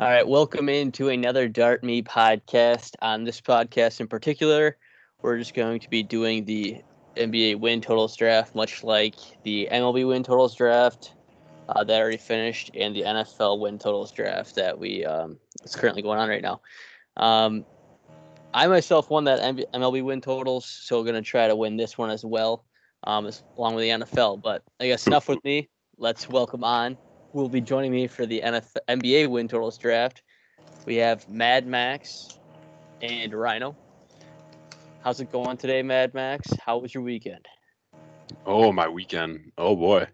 All right, welcome into another Dart Me podcast. On this podcast in particular, we're just going to be doing the NBA win totals draft, much like the MLB win totals draft uh, that already finished, and the NFL win totals draft that we um, is currently going on right now. Um, I myself won that MLB win totals, so we're gonna try to win this one as well, um, as, along with the NFL. But I guess enough with me. Let's welcome on. Will be joining me for the NBA win totals draft? We have Mad Max and Rhino. How's it going today, Mad Max? How was your weekend? Oh, my weekend. Oh boy,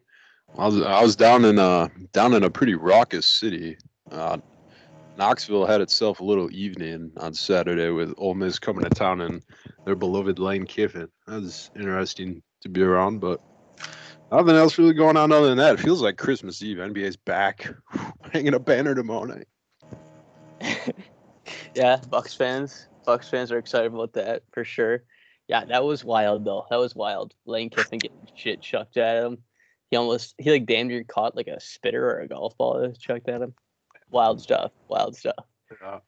I was I was down in a down in a pretty raucous city. Uh, Knoxville had itself a little evening on Saturday with Ole Miss coming to town and their beloved Lane Kiffin. That was interesting to be around, but nothing else really going on other than that. It feels like Christmas Eve. NBA's back, hanging a banner tomorrow night. yeah, Bucks fans. Bucks fans are excited about that for sure. Yeah, that was wild though. That was wild. Lane Kiffin getting shit chucked at him. He almost he like damn near caught like a spitter or a golf ball that was chucked at him. Wild stuff. Wild stuff. Yeah.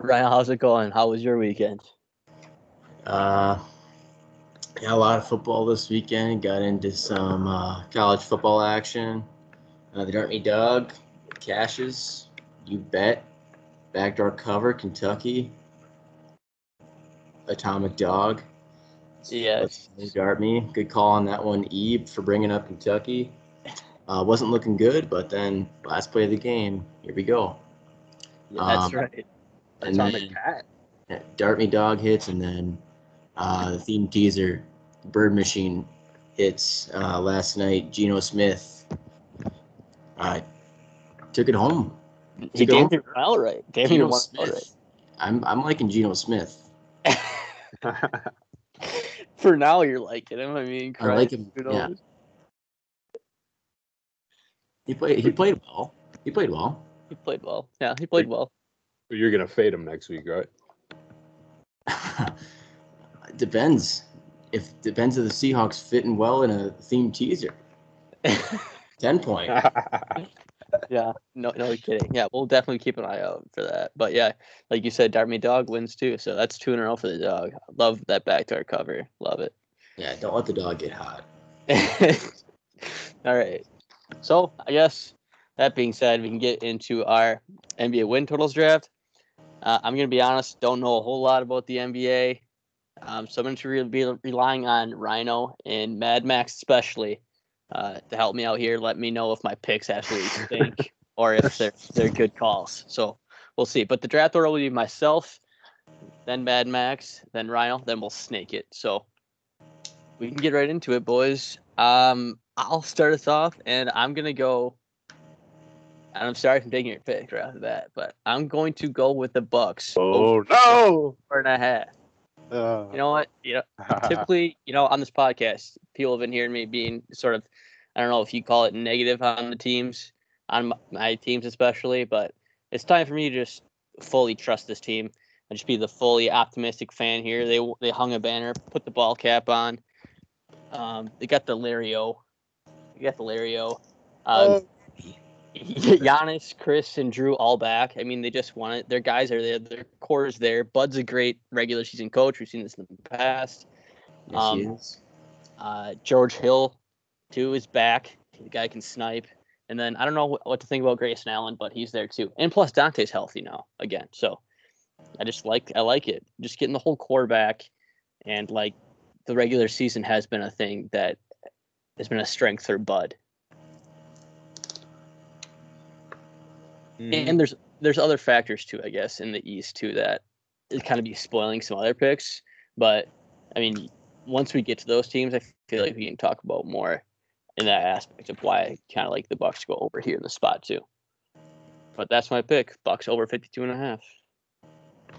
Ryan, how's it going? How was your weekend? Uh, yeah, a lot of football this weekend. Got into some uh, college football action. Uh, the Dart Me Dog, Caches, you bet. Backdoor cover, Kentucky. Atomic Dog. Yes. Dart Me. Good call on that one, Ebe, for bringing up Kentucky. Uh, wasn't looking good, but then last play of the game, here we go. Yeah, that's um, right. then, Cat. Dart Me Dog hits, and then uh, the theme teaser, Bird Machine hits uh, last night. Geno Smith uh, took it home. He gave me well right. Gave Geno me one right. I'm I'm liking Geno Smith. For now, you're liking him. I mean, Christ, I like him. Yeah. He played. He played well. He played well. He played well. Yeah, he played well. You're gonna fade him next week, right? depends. If depends if the Seahawks fitting well in a theme teaser. Ten point. yeah, no, no kidding. Yeah, we'll definitely keep an eye out for that. But yeah, like you said, Dart Me Dog wins too, so that's two in a row for the dog. Love that back backdoor cover. Love it. Yeah, don't let the dog get hot. All right. So I guess that being said, we can get into our NBA win totals draft. Uh, I'm gonna be honest, don't know a whole lot about the NBA, um, so I'm going to re- be relying on Rhino and Mad Max especially uh, to help me out here. Let me know if my picks actually stink or if they're they're good calls. So we'll see. But the draft order will be myself, then Mad Max, then Rhino, then we'll snake it. So we can get right into it, boys. Um, I'll start us off, and I'm gonna go. And I'm sorry for taking your pick right after that, but I'm going to go with the Bucks. Oh no! Four and a half. Uh, you know what? You know, typically, you know, on this podcast, people have been hearing me being sort of, I don't know if you call it negative on the teams, on my teams especially, but it's time for me to just fully trust this team and just be the fully optimistic fan here. They they hung a banner, put the ball cap on. Um, they got the Larry O. They got the Larry O. Um, oh. Giannis, Khris, and Jrue all back. I mean, they just want it. Their guys are there. Their core is there. Bud's a great regular season coach. We've seen this in the past. Yes, um, he is. Uh, George Hill, too, is back. The guy can snipe. And then I don't know what to think about Grayson Allen, but he's there too. And plus Donte's healthy now again. So I just like I like it. Just getting the whole core back, and like the regular season has been a thing that has been a strength for Bud. Mm-hmm. And there's there's other factors too, I guess, in the East too that is kind of be spoiling some other picks. But I mean, once we get to those teams, I feel like we can talk about more in that aspect of why I kind of like the Bucks go over here in the spot too. But that's my pick: Bucks over 52 and a half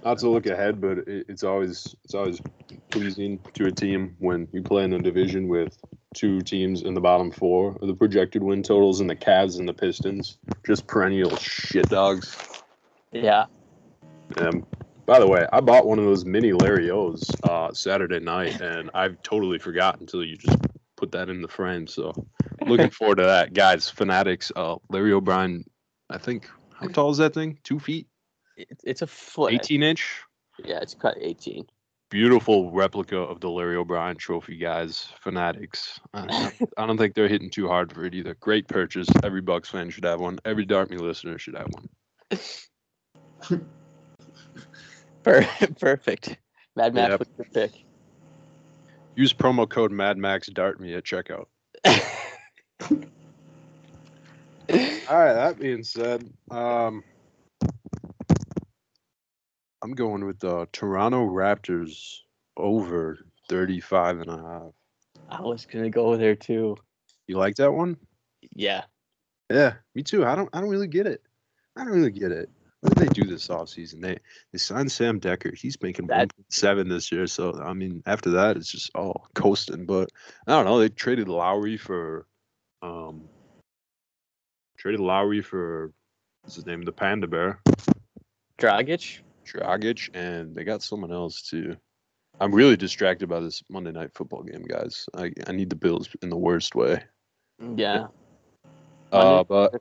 not to look ahead, but it's always it's always pleasing to a team when you play in a division with two teams in the bottom four of the projected win totals, and the Cavs and the Pistons, just perennial shit dogs. Yeah. Um, by the way, I bought one of those mini Larry O's uh, Saturday night, and I've totally forgot until you just put that in the frame. So, looking forward to that, guys. Fanatics, uh, Larry O'Brien. I think How tall is that thing? Two feet? It's a foot. 18 inch? Yeah, it's cut 18. Beautiful replica of the Larry O'Brien trophy, guys. Fanatics. I, don't think they're hitting too hard for it either. Great purchase. Every Bucks fan should have one. Every Dart Me listener should have one. Perfect. Mad Max Yep. with your pick. Use promo code MadMaxDartMe at checkout. All right. That being said, um, I'm going with the Toronto Raptors over 35 and a half. I was gonna go there too. You like that one? Yeah. Yeah, me too. I don't. I don't really get it. I don't really get it. What did they do this offseason? They they signed Sam Dekker. He's making That- 1.7 this year. So I mean, after that, it's just all coasting. But I don't know. They traded Lowry for, um, traded Lowry for what's his name, the Panda Bear, Dragic. Dragic, and they got someone else too. I'm really distracted by this Monday Night Football game, guys. I I need the Bills in the worst way. Yeah. Uh, but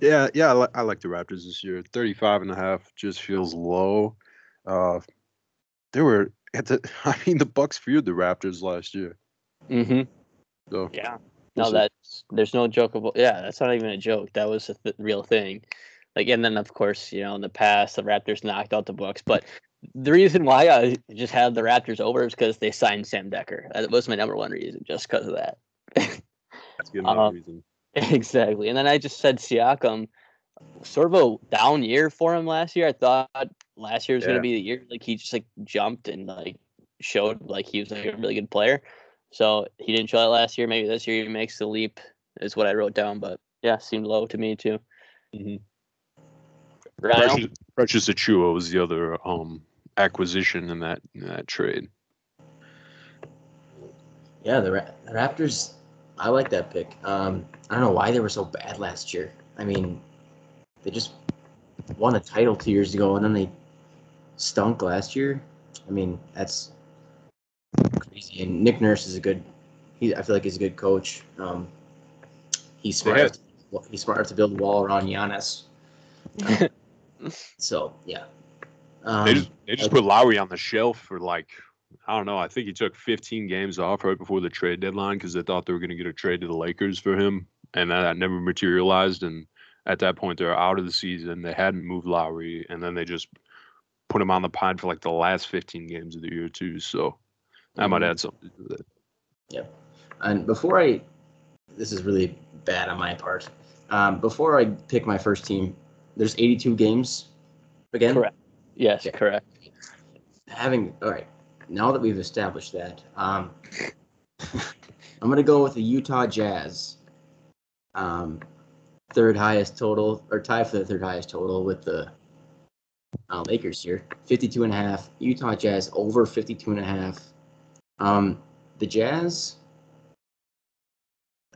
Yeah, yeah, I, li- I like the Raptors this year. 35 and a half just feels low. Uh they were at the I mean the Bucks feared the Raptors last year. Mm-hmm. So Yeah. we'll No, that's there's no joke about. Yeah, that's not even a joke. That was a th- real thing. Like, and then of course, you know, in the past, the Raptors knocked out the Bucks. But the reason why I just had the Raptors over is because they signed Sam Dekker. That was my number one reason, just because of that. that's good enough uh, reason. exactly. And then I just said Siakam, sort of a down year for him last year. I thought last year was going to be the year like he just like jumped and like showed like he was like a really good player. So he didn't show that last year. Maybe this year he makes the leap, is what I wrote down. But yeah, seemed low to me too. Mhm. Rhino? Precious, Precious Achiuwa was the other um acquisition in that in that trade. Yeah, the, Ra- the Raptors. I like that pick. Um, I don't know why they were so bad last year. I mean, they just won a title two years ago, and then they stunk last year. I mean, that's crazy. And Nick Nurse is a good. He, I feel like he's a good coach. Um, he's smart. Yeah. He's smart to build a wall around Giannis. So yeah. Um, they just they just okay. put Lowry on the shelf for like I don't know. I think he took 15 games off right before the trade deadline because they thought they were going to get a trade to the Lakers for him, and that, that never materialized. And at that point, they're out of the season. They hadn't moved Lowry, and then they just put him on the pod for like the last 15 games of the year too. So I might Mhm. add something to that. Yeah. And before I, this is really bad on my part. Um, before I pick my first team, there's 82 games again. Correct. yes, Yeah. correct. Having all right, now that we've established that, um, I'm gonna go with the Utah Jazz. Um, third highest total or tie for the third highest total with the uh, Lakers here, 52 and a half. Utah Jazz over 52 and a half. Um, the Jazz,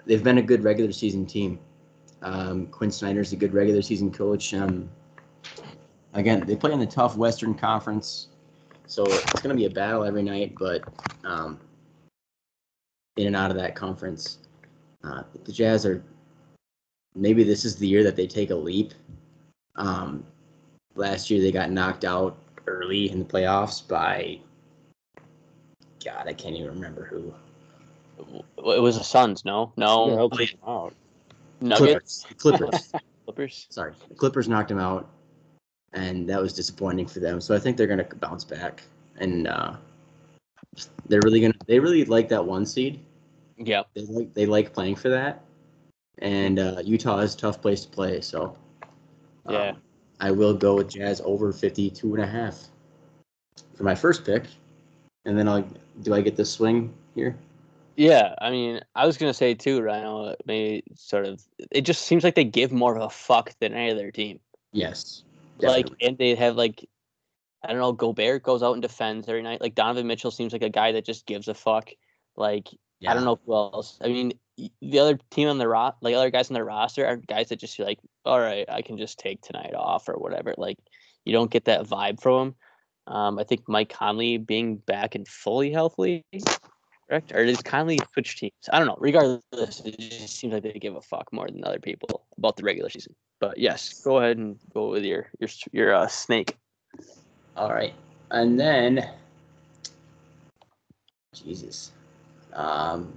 they've been a good regular season team. Um, Quin Snyder's a good regular season coach. Um, again, they play in the tough Western Conference, so it's going to be a battle every night. But um, in and out of that conference, uh, the Jazz are. Maybe this is the year that they take a leap. Um, last year they got knocked out early in the playoffs by. God, I can't even remember who. It was the Suns, no, no, out. Nuggets, Clippers. Clippers. Clippers. Sorry, Clippers knocked him out, and that was disappointing for them. So I think they're going to bounce back, and uh, they're really going to. They really like that one seed. Yeah. They like they like playing for that, and uh, Utah is a tough place to play. So um, Yeah. I will go with Jazz over 52 and a half for my first pick, and then I'll do I get the swing here? Yeah, I mean, I was gonna say too, Rhino. Maybe sort of. It just seems like they give more of a fuck than any other team. Yes, Like, and they have like, I don't know. Gobert goes out and defends every night. Like Donovan Mitchell seems like a guy that just gives a fuck. Like I don't know who else. I mean, the other team on the ro- like other guys on the roster are guys that just like, all right, I can just take tonight off or whatever. Like, you don't get that vibe from them. Um, I think Mike Conley being back and fully healthy correct? Or does Conley switch teams? I don't know. Regardless, it just seems like they give a fuck more than other people about the regular season. But yes, go ahead and go with your your your uh, snake. All right, and then Jesus, um,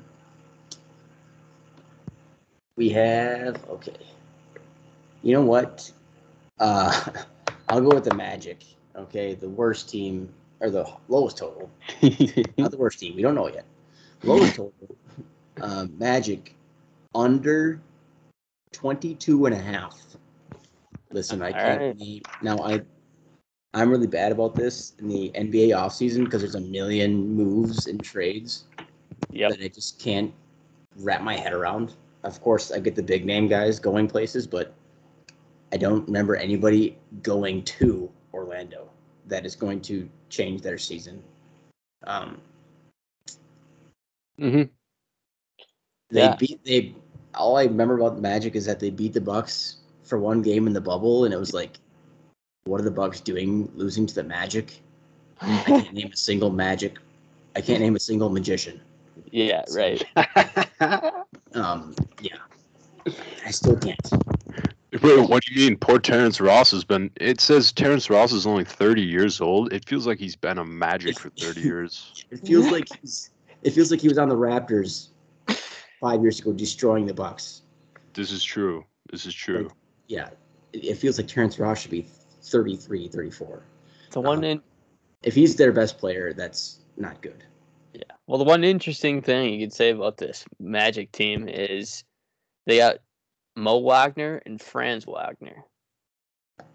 we have okay. You know what? Uh, I'll go with the Magic. Okay, the worst team or the lowest total. Not the worst team. We don't know yet. Lowest total. Uh, Magic under 22 and a half. Listen, I can't right. believe now I I'm really bad about this in the NBA offseason because there's a million moves and trades Yep. that I just can't wrap my head around. Of course, I get the big name guys going places, but I don't remember anybody going to Orlando that is going to change their season. Um, hmm they Yeah. beat they. All I remember about the Magic is that they beat the Bucks for one game in the bubble, and it was like, what are the Bucks doing, losing to the Magic? I can't name a single Magic. I can't name a single magician. yeah, right. Um, yeah, I still can't. Wait, what do you mean? Poor Terrence Ross has been. It says Terrence Ross is only 30 years old. It feels like he's been a Magic for 30 years. It feels like he's. It feels like he was on the Raptors five years ago, destroying the Bucks. This is true. This is true. Yeah, it, it feels like Terrence Ross should be 33, 34. The one Uh, in If he's their best player, that's not good. yeah. Well, the one interesting thing you could say about this Magic team is they got Mo Wagner and Franz Wagner.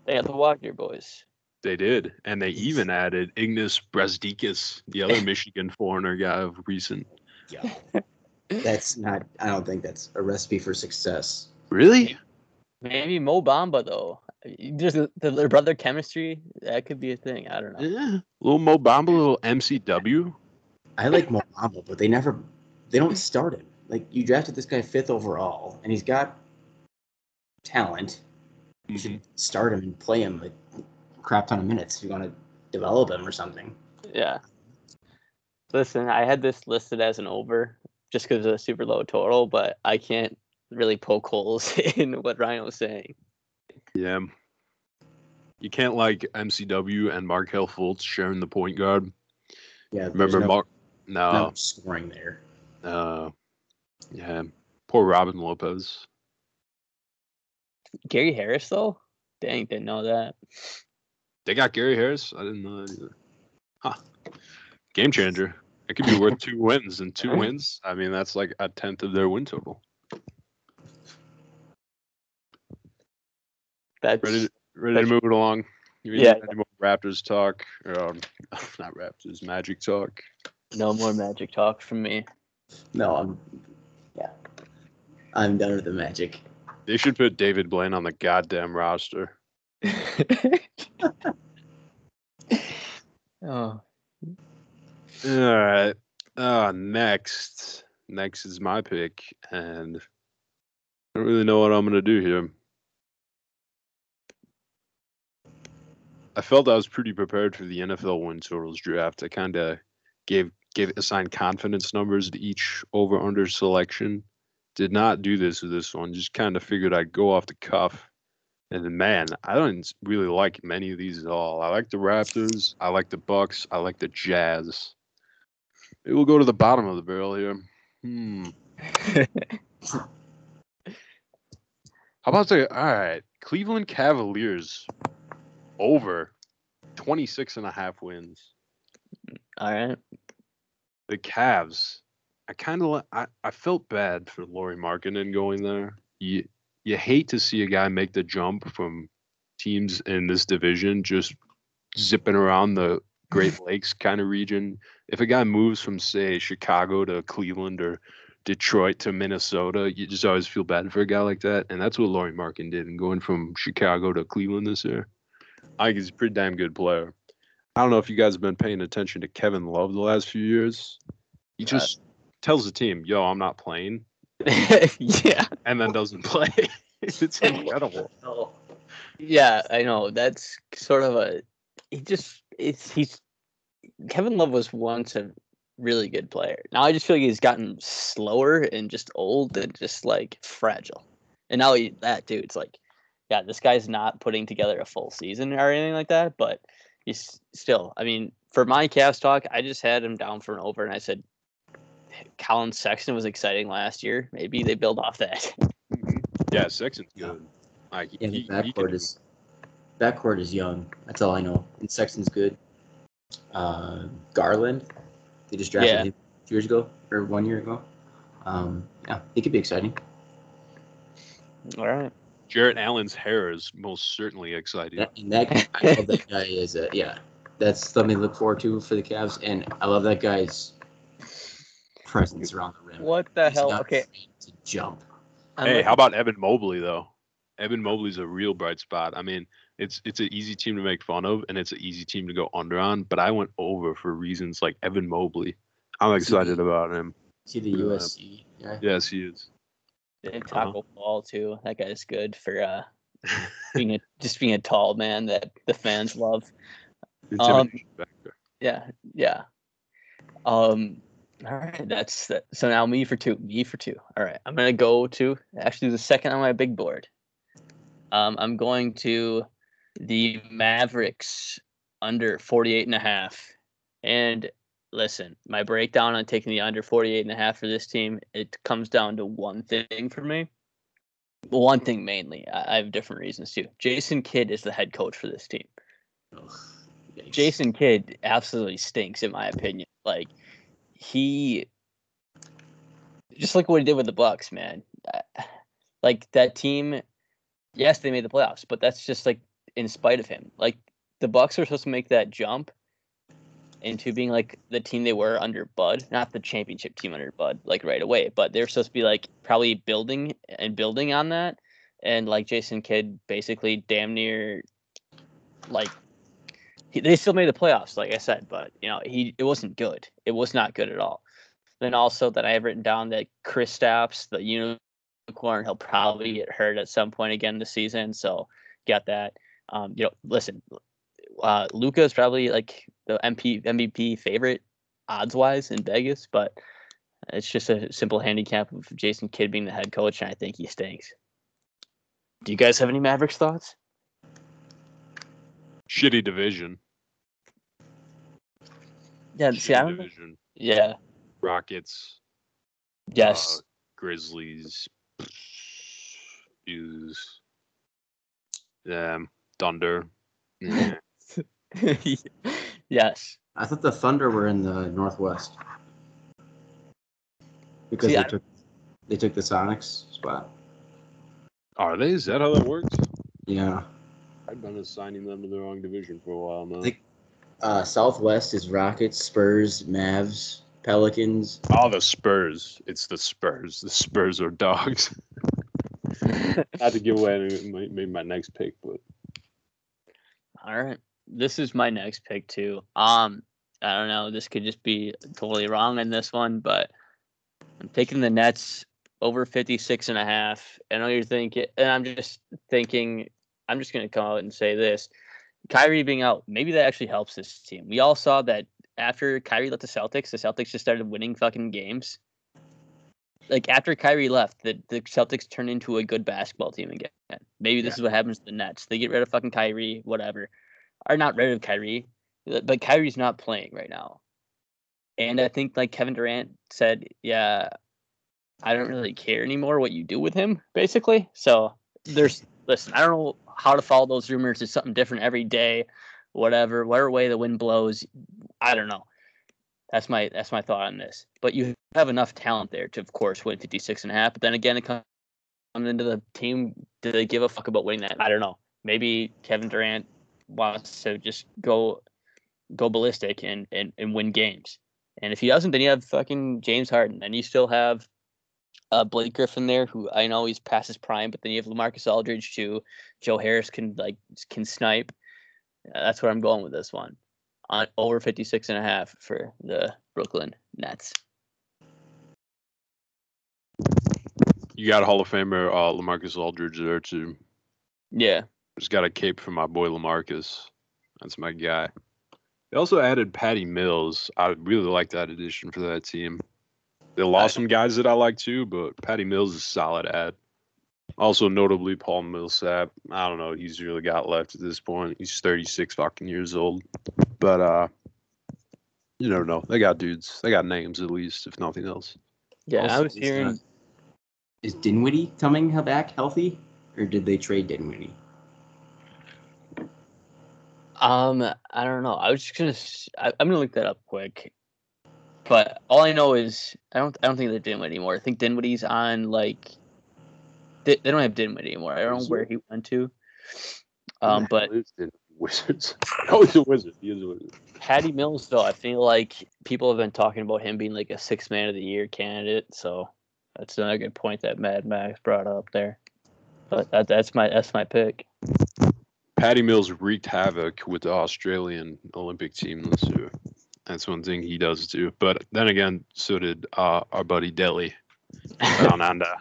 They got the Wagner boys. They did, and they even added Ignas Brazdeikis, the other Michigan foreigner guy of recent. Yeah, that's not. I don't think that's a recipe for success. Really? Maybe Mo Bamba though. Just the, the, their brother chemistry that could be a thing. I don't know. Yeah. Little Mo Bamba, little MCW. I like Mohammed, but they never. They don't start him. Like you drafted this guy fifth overall, and he's got talent. You should mm-hmm. start him and play him like a crap ton of minutes. If you want to develop him or something. Yeah. Listen, I had this listed as an over just because of a super low total, but I can't really poke holes in what Ryan was saying. Yeah. You can't like MCW and Markelle Fultz sharing the point guard. Yeah, Remember no, Mark? no No. scoring there. Uh, yeah. Poor Robin Lopez. Gary Harris though? Dang, didn't know that. They got Gary Harris. I didn't know that either. Huh. Game changer. It could be worth two wins, and two wins. I mean, that's like a tenth of their win total. That's Ready? To, ready to move it along. You Yeah. Any more Raptors talk? Or, um, not Raptors. Magic talk. no more magic talk from me. No, I'm. Yeah, I'm done with the Magic. They should put David Blaine on the goddamn roster. oh, All right. Uh, next. Next is my pick, and I don't really know what I'm gonna do here. I felt I was pretty prepared for the NFL win totals draft. I kind of gave gave assigned confidence numbers to each over under selection. Did not do this with this one. Just kind of figured I'd go off the cuff. And man, I don't really like many of these at all. I like the Raptors. I like the Bucks. I like the Jazz. Maybe we'll go to the bottom of the barrel here. Hmm. How about the all right, Cleveland Cavaliers over 26 and a half wins. all right. The Cavs, I kind of I, I felt bad for Lauri Markkanen going there. You you hate to see a guy make the jump from teams in this division just zipping around the Great Lakes kind of region. If a guy moves from say Chicago to Cleveland or Detroit to Minnesota, you just always feel bad for a guy like that. And that's what Lauri Markkanen did in going from Chicago to Cleveland this year. I think he's a pretty damn good player. I don't know if you guys have been paying attention to Kevin Love the last few years. He uh, just tells the team, yo, I'm not playing, yeah. and then doesn't play. it's incredible. Yeah, I know. That's sort of a he just it's he's Kevin Love was once a really good player. Now I just feel like he's gotten slower and just old and just like fragile. And now he, that dude's like, yeah, this guy's not putting together a full season or anything like that, but he's still. I mean, for my Cavs talk, I just had him down for an over, and I said Collin Sexton was exciting last year. Maybe they build off that. Yeah, Sexton's Yeah. good. Like Yeah, the he, he backcourt can, is backcourt is young. That's all I know. And Sexton's good. Uh, Garland, they just drafted Yeah. him two years ago or one year ago. Um, yeah, he could be exciting. All right. Jarrett Allen's hair is most certainly exciting. That, and that I love that guy is a, yeah. That's something to look forward to for the Cavs, and I love that guy's presence around the rim. What the He's hell? not Okay. to jump. I'm hey, like- how about Evan Mobley though? Evan Mobley's a real bright spot. I mean, it's it's an easy team to make fun of, and it's an easy team to go under on. But I went over for reasons like Evan Mobley. I'm excited about him. See the Yeah. USC guy. Yes, he is. And Taco Fall too. That guy's good for uh being a just being a tall man that the fans love. Intimidation factor. Yeah, yeah. Um all right, that's that. So now me for two. Me for two. All right. I'm gonna go to actually the second on my big board. Um I'm going to the Mavericks under 48 and a half. And listen, my breakdown on taking the under 48 and a half for this team, it comes down to one thing for me. One thing mainly. I I have different reasons too. Jason Kidd is the head coach for this team. Ugh. Jason Kidd absolutely stinks in my opinion. Like he just like what he did with the Bucks, man. Like that team yes, they made the playoffs, but that's just like in spite of him. Like the Bucks are supposed to make that jump into being like the team they were under Bud, not the championship team under Bud, like right away, but they're supposed to be like probably building and building on that. And like Jason Kidd basically damn near like he, they still made the playoffs, like I said, but you know, he it wasn't good. It was not good at all. Then also that I have written down that Kristaps, the unicorn, he'll probably get hurt at some point again this season. So got that. Um, you know, listen, uh, Luka is probably like the MP MVP favorite odds wise in Vegas, but it's just a simple handicap of Jason Kidd being the head coach, and I think he stinks. Do you guys have any Mavericks thoughts? Shitty division. Yeah, see, I don't, division. yeah, Rockets. yes. uh, Grizzlies. Use. Um, Thunder. Yeah. yes. I thought the Thunder were in the Northwest because See, they I- took they took the Sonics spot. Are they? Is that how that works? Yeah. I've been assigning them to the wrong division for a while now. They- Uh, Southwest is Rockets, Spurs, Mavs, Pelicans. Oh, the Spurs. It's the Spurs. The Spurs are dogs. I had to give away my, maybe my next pick, but All right. This is my next pick too. Um, I don't know. This could just be totally wrong in this one, but I'm taking the Nets over 56 and a half. I know you're thinking, and I'm just thinking, I'm just going to come out and say this. Kyrie being out, maybe that actually helps this team. We all saw that after Kyrie left the Celtics, the Celtics just started winning fucking games. Like after Kyrie left, the, the Celtics turned into a good basketball team again. Maybe this Yeah. is what happens to the Nets. They get rid of fucking Kyrie, whatever. Or not rid of Kyrie, but Kyrie's not playing right now. And I think like Kevin Durant said, yeah, I don't really care anymore what you do with him, basically. So there's listen, I don't know how to follow those rumors. is something different every day, whatever, whatever way the wind blows. I don't know. That's my that's my thought on this. But you have enough talent there to of course win 56 and a half. But then again it comes into the team, do they give a fuck about winning that? I don't know. Maybe Kevin Durant wants to just go go ballistic and, and, and win games. And if he doesn't, then you have fucking James Harden. Then you still have uh, Blake Griffin there, who I know he's past his prime, but then you have LaMarcus Aldridge too. Joe Harris can like can snipe. Uh, that's where I'm going with this one. On over 56 and a half for the Brooklyn Nets. you got a Hall of Famer uh, LaMarcus Aldridge there too. Yeah. Just got a cape for my boy LaMarcus. That's my guy. They also added Patty Mills. I really like that addition for that team. They lost some guys that I like too, but Patty Mills is a solid ad. Also, notably, Paul Millsap. I don't know. He's really got left at this point. He's 36 fucking years old. But, uh, you never know. They got dudes. They got names at least, if nothing else. Yeah, I Also, was is, hearing. uh, Is Dinwiddie coming back healthy, or did they trade Dinwiddie? Um, I don't know. I was just gonna. I, am gonna look that up quick. But all I know is I don't. I don't think they're Dinwiddie anymore. I think Dinwiddie's on like. They, they don't have Dinwiddie anymore. I don't know where he went to. Um, but Wizards. Oh, he's a wizard. He is a wizard. Patty Mills, though, I feel like people have been talking about him being like a six man of the year candidate. So that's another good point that Mad Max brought up there. But that, that's my that's my pick. Patty Mills wreaked havoc with the Australian Olympic team this year. That's one thing he does too. But then again, so did uh, our buddy Delly down under.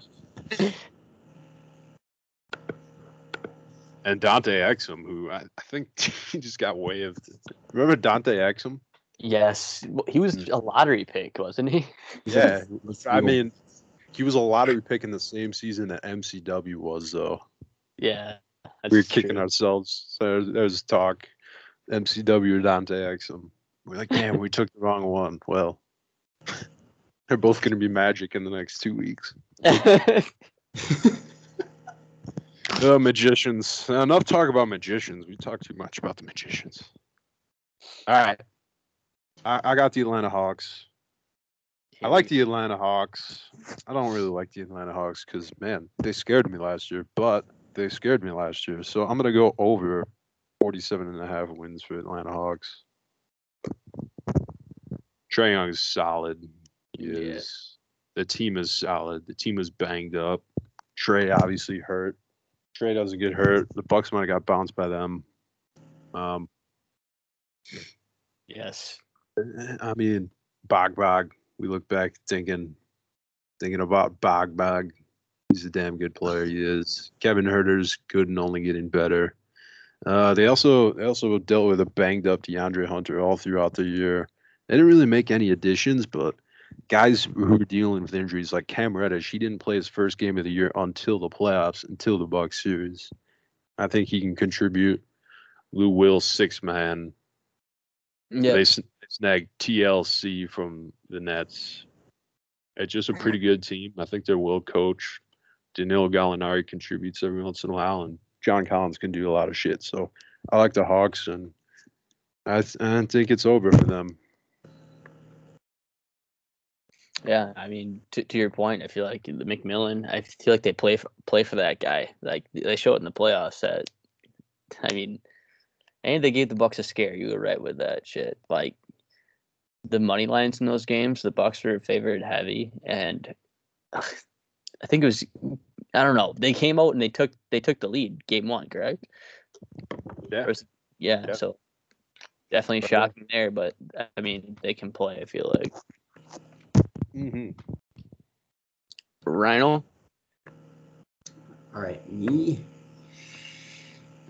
and Dante Exum, who I, I think he just got waived. Remember Dante Exum? yes, he was a lottery pick, wasn't he? Yeah, I mean, he was a lottery pick in the same season that MCW was, though. Yeah, we were kicking true. ourselves. So there's, there's talk. MCW or Dante Exum. We're like, damn, we took the wrong one. Well, they're both going to be magic in the next two weeks. Uh, magicians. Enough talk about magicians. We talk too much about the magicians. All right. I, I got the Atlanta Hawks. I like the Atlanta Hawks. I don't really like the Atlanta Hawks because, man, they scared me last year, but they scared me last year. So I'm going to go over 47 and a half wins for Atlanta Hawks. Trae Young is solid. He Yeah. is. The team is solid. The team is banged up. Trae obviously hurt. Trae doesn't get hurt. The Bucks might have got bounced by them. Um, yes. I mean, Bog Bog. We look back thinking, thinking about Bog Bog. He's a damn good player. He is. Kevin Huerter's good and only getting better. Uh, they also they also dealt with a banged up DeAndre Hunter all throughout the year. They didn't really make any additions, but guys who were dealing with injuries like Cam Reddish, he didn't play his first game of the year until the playoffs, until the Bucks series. I think he can contribute. Lou Will, six man. Yeah. They, snagged TLC from the Nets. It's just a pretty good team. I think they're well coached. Danilo Gallinari contributes every once in a while, and John Collins can do a lot of shit. So I like the Hawks, and I, th- I think it's over for them. Yeah, I mean, to, to your point, I feel like the McMillan. I feel like they play for, play for that guy. Like they show it in the playoffs. That I mean, and they gave the Bucks a scare. You were right with that shit. Like the money lines in those games, the Bucks were favored heavy, and ugh, I think it was. I don't know. They came out and they took they took the lead game one, correct? Yeah. Or was- yeah. Yeah. So definitely Right. shocking there, but I mean they can play. I feel like Mm-hmm. Rhino. All right, me.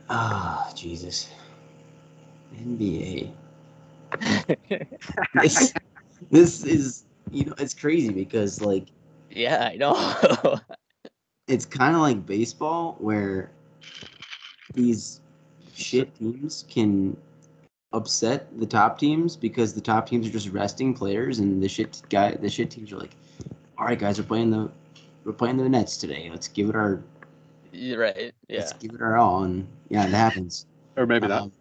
Ah, Jesus. NBA. This, this is, you know, it's crazy because like Yeah, I know. it's kind of like baseball where these shit teams can upset the top teams because the top teams are just resting players and the shit guy the shit teams are like all right guys we're playing the we're playing the nets today let's give it our You're right. Yeah. let's give it our all and yeah it happens Or maybe not. Um,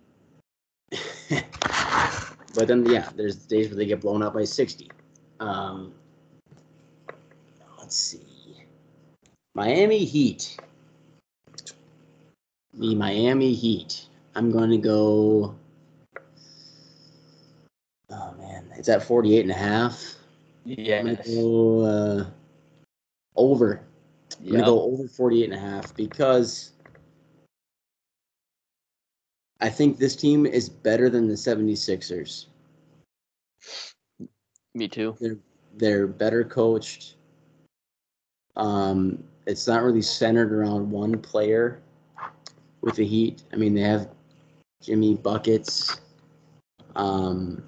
but then yeah there's days where they get blown out by 60 um let's see miami heat the miami heat i'm going to go oh man it's at 48 and a half i'm gonna go uh, over i'm gonna go over 48 and a half because I think this team is better than the 76ers. Me too. They're they're better coached. Um, it's not really centered around one player with the Heat. I mean, they have Jimmy buckets. Um,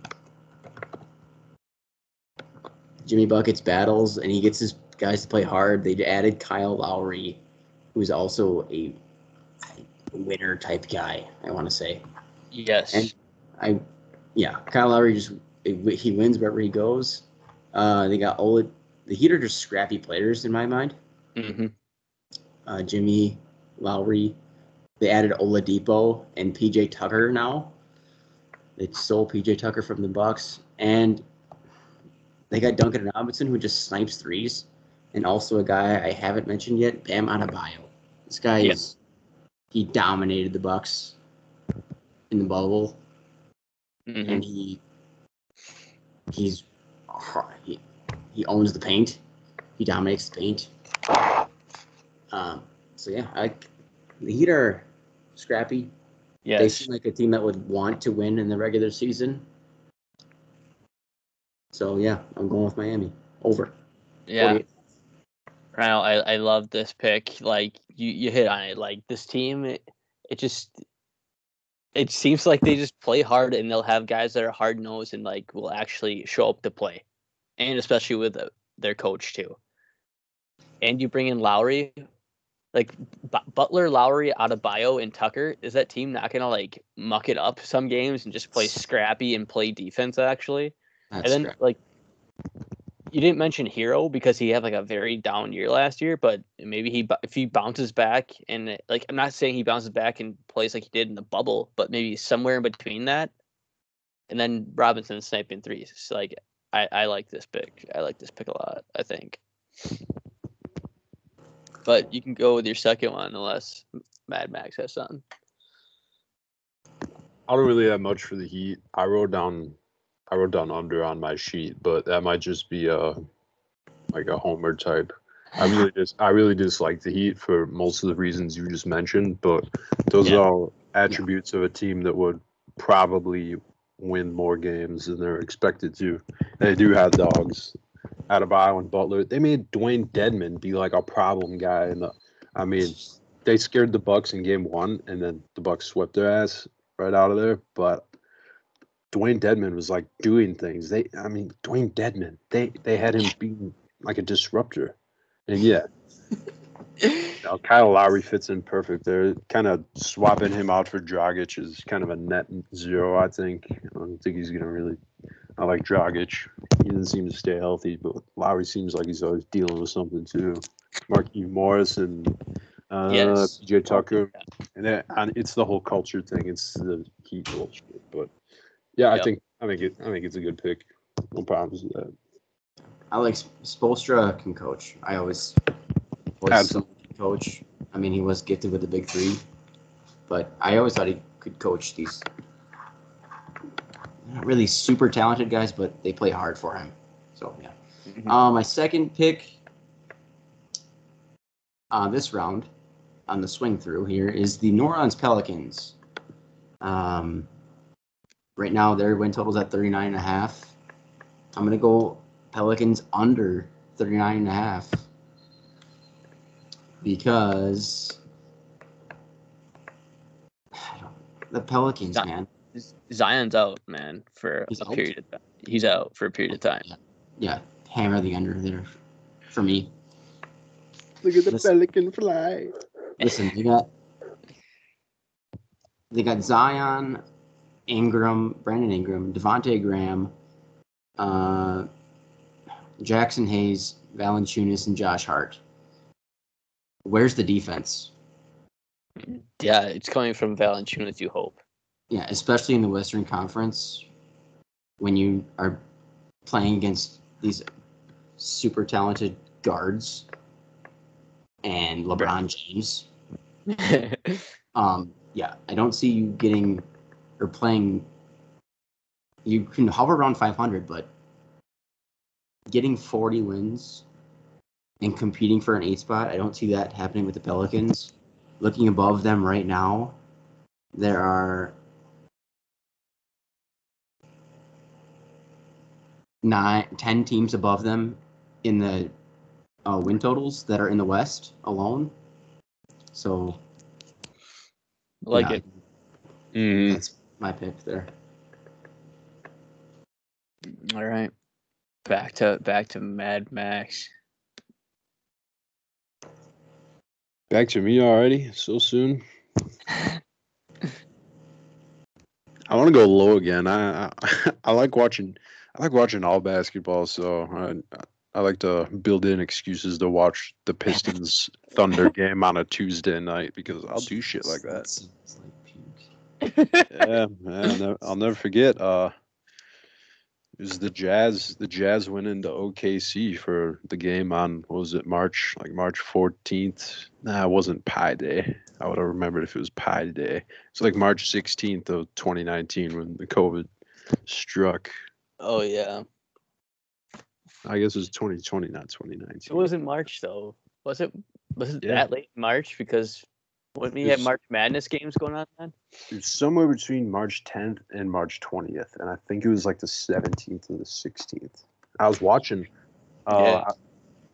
Jimmy Buckets battles, and he gets his guys to play hard. They added Kyle Lowry, who's also a winner type guy. I want to say. Yes. And I, yeah, Kyle Lowry just he wins wherever he goes. Uh, they got Ola. The Heat are just scrappy players in my mind. Hmm Uh, Jimmy Lowry. They added Oladipo and PJ Tucker now. They stole PJ Tucker from the Bucks, and they got Duncan and Robinson who just snipes threes, and also a guy I haven't mentioned yet, Bam Adebayo. This guy Yeah. is he dominated the Bucks in the bubble, hmm and he he's he, he owns the paint. He dominates the paint. Um, so yeah, I, the Heat are scrappy. They seem like a team that would want to win in the regular season. So yeah, I'm going with Miami over. Yeah. 48. Ryan, I, I love this pick. Like you, you hit on it. Like this team, it, it just it seems like they just play hard and they'll have guys that are hard nosed and like will actually show up to play, and especially with uh, their coach too. And you bring in Lowry, like B- Butler, Lowry, Adebayo and Tucker. Is that team not gonna like muck it up some games and just play scrappy and play defense actually? That's and then scrappy. like you didn't mention Herro because he had like a very down year last year, but maybe he if he bounces back and like I'm not saying he bounces back and plays like he did in the bubble, but maybe somewhere in between that, and then Robinson sniping threes. So, like I I like this pick. I like this pick a lot. I think. But you can go with your second one unless Mad Max has something. I don't really have much for the Heat. I wrote down, I wrote down under on my sheet, but that might just be a like a homer type. I really just, I really dislike the Heat for most of the reasons you just mentioned, but those Yeah. are all attributes of a team that would probably win more games than they're expected to. They do have dogs. Adebayo and Butler. They made Dewayne Dedmon be like a problem guy, and the, I mean, they scared the Bucks in Game One, and then the Bucks swept their ass right out of there. But Dewayne Dedmon was like doing things. They, I mean, Dewayne Dedmon. They they had him being like a disruptor, and yeah, you know, Kyle Lowry fits in perfect. They're kind of swapping him out for Dragic is kind of a net zero. I think. I don't think he's gonna really. I like Dragic. He doesn't seem to stay healthy, but Lowry seems like he's always dealing with something too. Markieff Morris and uh, Yes. PJ Tucker, and, that, and it's the whole culture thing. It's the Heat culture, but yeah, I think I think it. I think it's a good pick. No problems with that. I like Spoelstra can coach. I always was Absolutely. someone can coach. I mean, he was gifted with the big three, but I always thought he could coach these not really super talented guys, but they play hard for him. So yeah. Mhm. Uh, my second pick uh, this round on the swing through here is the New Orleans Pelicans. Um, right now, their win total's at 39 and a half. I'm going to go Pelicans under 39 and a half because I don't- the Pelicans, man. Zion's out, man, for He's a out? period of time. He's out for a period of time. Yeah, hammer the under there for me. Look at the Listen. pelican fly. Listen, they got they got Zion, Ingram, Brandon Ingram, Devontae Graham, uh, Jaxson Hayes, Valanciunas, and Josh Hart. Where's the defense? Yeah, it's coming from Valanciunas. You hope. Yeah, especially in the Western Conference, when you are playing against these super talented guards and LeBron James. Um, yeah, I don't see you getting or playing. You can hover around 500, but getting 40 wins and competing for an eight spot, I don't see that happening with the Pelicans. Looking above them right now, there are nine, 10 teams above them in the uh, win totals that are in the West alone. So, like yeah, it. Mm, That's my pick there. All right. Back to back to Mad Max. Back to me already? So soon? I want to go low again. I, I I like watching I like watching all basketball, so I I like to build in excuses to watch the Pistons Thunder game on a Tuesday night because I'll do shit like that. It's like. Yeah, man, I'll never, I'll never forget. Uh, it was the Jazz. The Jazz went into OKC for the game on what was it March like March fourteenth. Nah, it wasn't Pi Day. I would have remembered if it was Pi Day. It's like March sixteenth of twenty nineteen when the COVID struck. Oh yeah. I guess it was twenty twenty, not twenty nineteen. It wasn't March though. Was it was it Yeah. that late in March? Because wouldn't we have March Madness games going on then? It was somewhere between March 10th and March 20th, and I think it was like the 17th and the 16th. I was watching. Uh, Yeah. I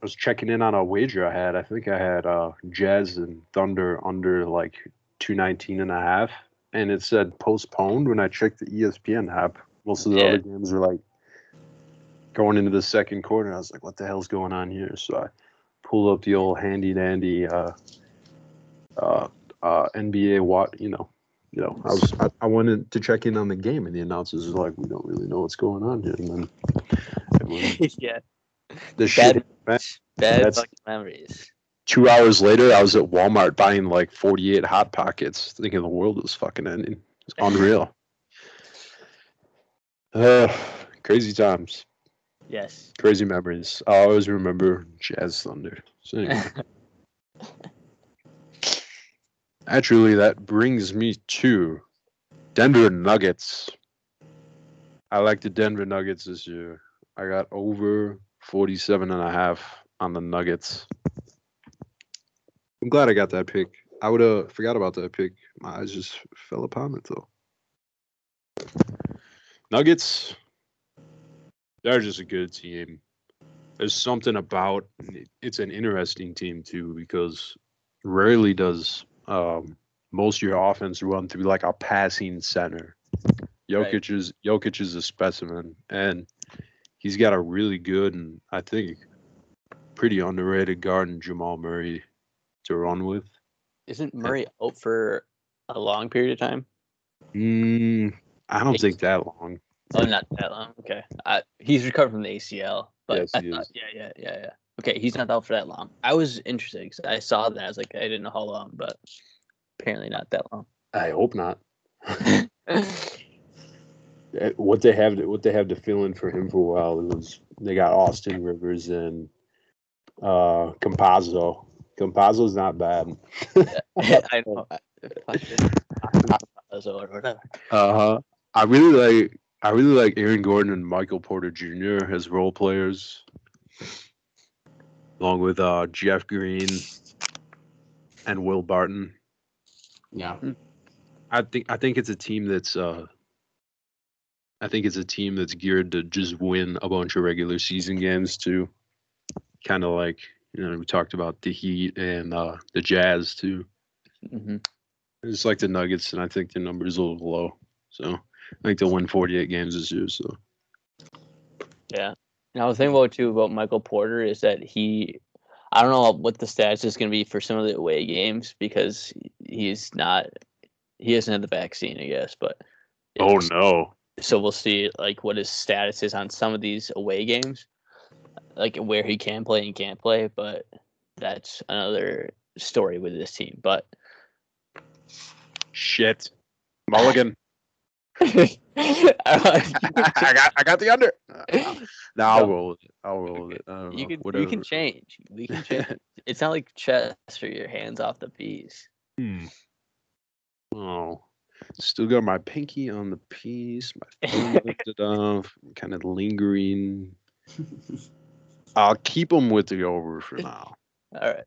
I was checking in on a wager I had. I think I had uh, Jazz and Thunder under like 219 and a half, and it said postponed when I checked the ESPN app. Most of the Yeah. other games were like going into the second quarter. I was like, "What the hell's going on here?" So I pulled up the old handy dandy uh, uh, uh, NBA what you know you know, I was I, I wanted to check in on the game, and the announcers were like, "We don't really know what's going on here." And then yeah. the Bad, shit. man, bad fucking memories. Two hours later, I was at Walmart buying like forty-eight hot pockets, thinking the world was fucking ending. It's unreal. Uh, crazy times, Yes. crazy memories. I always remember Jazz Thunder. So anyway. Actually, that brings me to Denver Nuggets. I like the Denver Nuggets this year. I got over 47 and a half on the Nuggets. I'm glad I got that pick. I would have forgot about that pick. My eyes just fell upon it though. Nuggets, they're just a good team. There's something about it's an interesting team too because rarely does um, most of your offense run through like a passing center. Jokic Right. is Jokic is a specimen, and he's got a really good and I think pretty underrated guard in Jamal Murray to run with. Isn't Murray out for a long period of time? Mm, I don't think that long. Oh, not that long. Okay. I, he's recovered from the ACL. But Yes, he thought- is. yeah, yeah, yeah, yeah. Okay, he's not out for that long. I was interested because I saw that. I was like, I didn't know how long, but apparently not that long. I hope not. Eh, What they have, to, what they have to fill in for him for a while was they got Austin Rivers and uh Campazzo. Campazzo's not bad. I know. Or whatever. Uh huh. I really like I really like Aaron Gordon and Michael Porter Jr. as role players, along with uh Jeff Green and Will Barton. Yeah. I think I think it's a team that's uh I think it's a team that's geared to just win a bunch of regular season games too. Kind of like you know we talked about the Heat and uh, the Jazz too. hmm It's like the Nuggets, and I think the number's are a little low. So I think they'll win 48 games this year. So Yeah. And I was thinking about too about Michael Porter is that he, I don't know what the stats is going to be for some of the away games because he's not, he hasn't had the vaccine, I guess. But oh no, so we'll see like what his status is on some of these away games, like where he can play and can't play. But that's another story with this team. But shit, Mulligan. I I got I got the under. No, I'll No. roll with it. I'll roll with it. I don't you know. can Whatever. you can change. We can change. it's not like chess or your hands off the piece. Hmm. Oh, still got my pinky on the piece. My thumb lifted off. Kind of lingering. I'll keep them with the over for now. All right.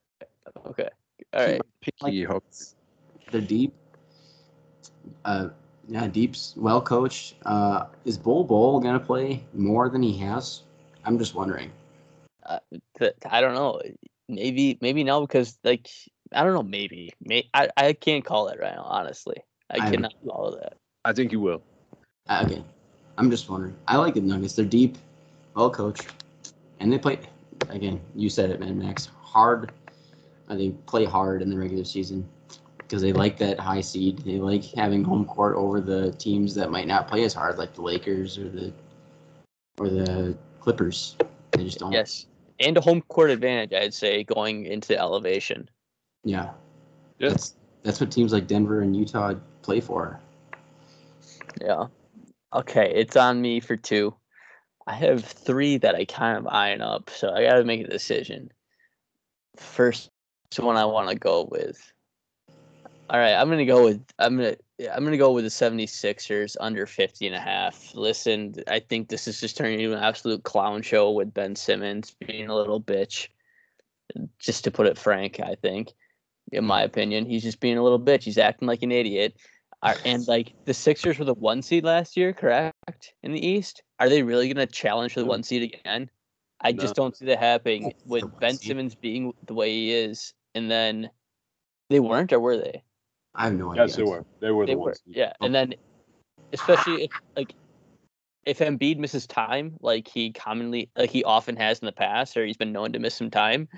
Okay. All Keep right. my pinky hooked. They're deep. Uh, yeah, deep's well coached. Uh, is Bol Bol gonna play more than he has? I'm just wondering. Th- I don't know. Maybe maybe no because like I don't know. Maybe may I, I can't call it right now. Honestly, I I'm- cannot call that. I think you will. Uh, okay. I'm just wondering. I like the Nuggets. They're deep, well coached, and they play. Again, you said it, man, Max. Hard. Uh, they play hard in the regular season because they like that high seed. They like having home court over the teams that might not play as hard, like the Lakers or the or the Clippers. They just don't. Yes, and a home court advantage, I'd say, going into elevation. Yeah. Yeah. That's that's what teams like Denver and Utah play for. Yeah. Okay, it's on me for two. I have three that I kind of iron up, so I got to make a decision. First one I want to go with. All right, I'm going to go with I'm going to I'm going to go with the 76ers under 50 and a half. Listen, I think this is just turning into an absolute clown show with Ben Simmons being a little bitch. Just to put it frank, I think in my opinion, he's just being a little bitch. He's acting like an idiot. Are, and like the Sixers were the one seed last year, correct? In the East, are they really going to challenge for the one seed again? I just don't see that happening with Ben seed. Simmons being the way he is, and then they weren't, or were they? I have no idea. Yes, they were. They were They the were, ones. yeah. And then, especially if like if Embiid misses time, like he commonly, like he often has in the past, or he's been known to miss some time,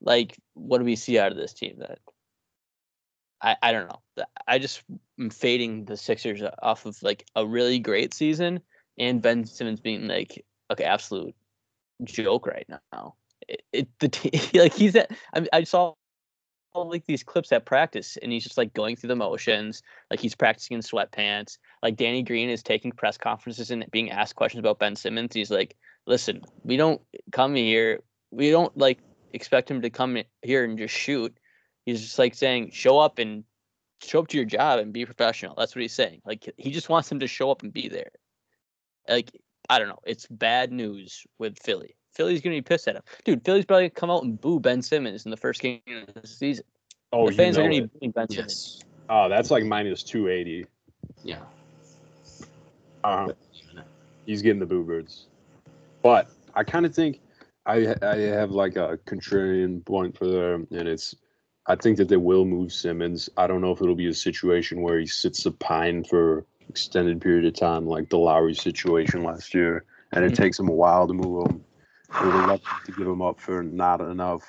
like what do we see out of this team? That I I don't know. I just am fading the Sixers off of like a really great season and Ben Simmons being like okay absolute joke right now. It, it the team like he's at I, I saw all like these clips at practice and he's just like going through the motions like he's practicing in sweatpants like danny green is taking press conferences and being asked questions about ben simmons he's like listen we don't come here we don't like expect him to come here and just shoot. He's just like saying show up and show up to your job and be professional that's what he's saying like he just wants him to show up and be there. Like i don't know it's bad news with philly philly's gonna be pissed at him dude philly's probably gonna come out and boo ben simmons in the first game of the season Oh, the you fans are gonna it. be booing ben simmons Oh, that's like minus 280. Yeah. Uh, he's getting the boo birds. But I kind of think I I have like a contrarian point for them, and it's I think that they will move Simmons. I don't know if it'll be a situation where he sits the pine for extended period of time, like the Lowry situation last year, and it Mhm. takes him a while to move him. They're reluctant to give him up for not enough.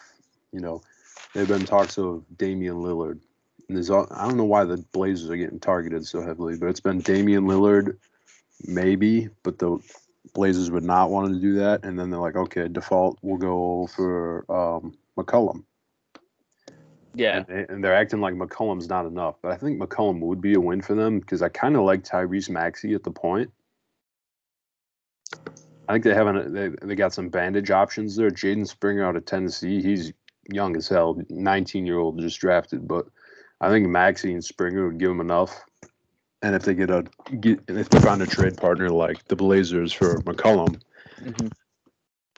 You know, there've been talks of Damian Lillard. And there's all, I don't know why the Blazers are getting targeted so heavily, but it's been Damian Lillard, maybe, but the Blazers would not want to do that. And then they're like, okay, default, we'll go for um, McCollum. yeah And, they, and they're acting like McCollum's not enough. But I think McCollum would be a win for them because I kind of like Tyrese Maxey at the point. I think they haven't. They, they got some bandage options there. Jaden Springer out of Tennessee. He's young as hell, 19 year old just drafted. But I think Maxey and Springer would give them enough. And if they get a get, if they find a trade partner like the Blazers for McCollum, Mhm.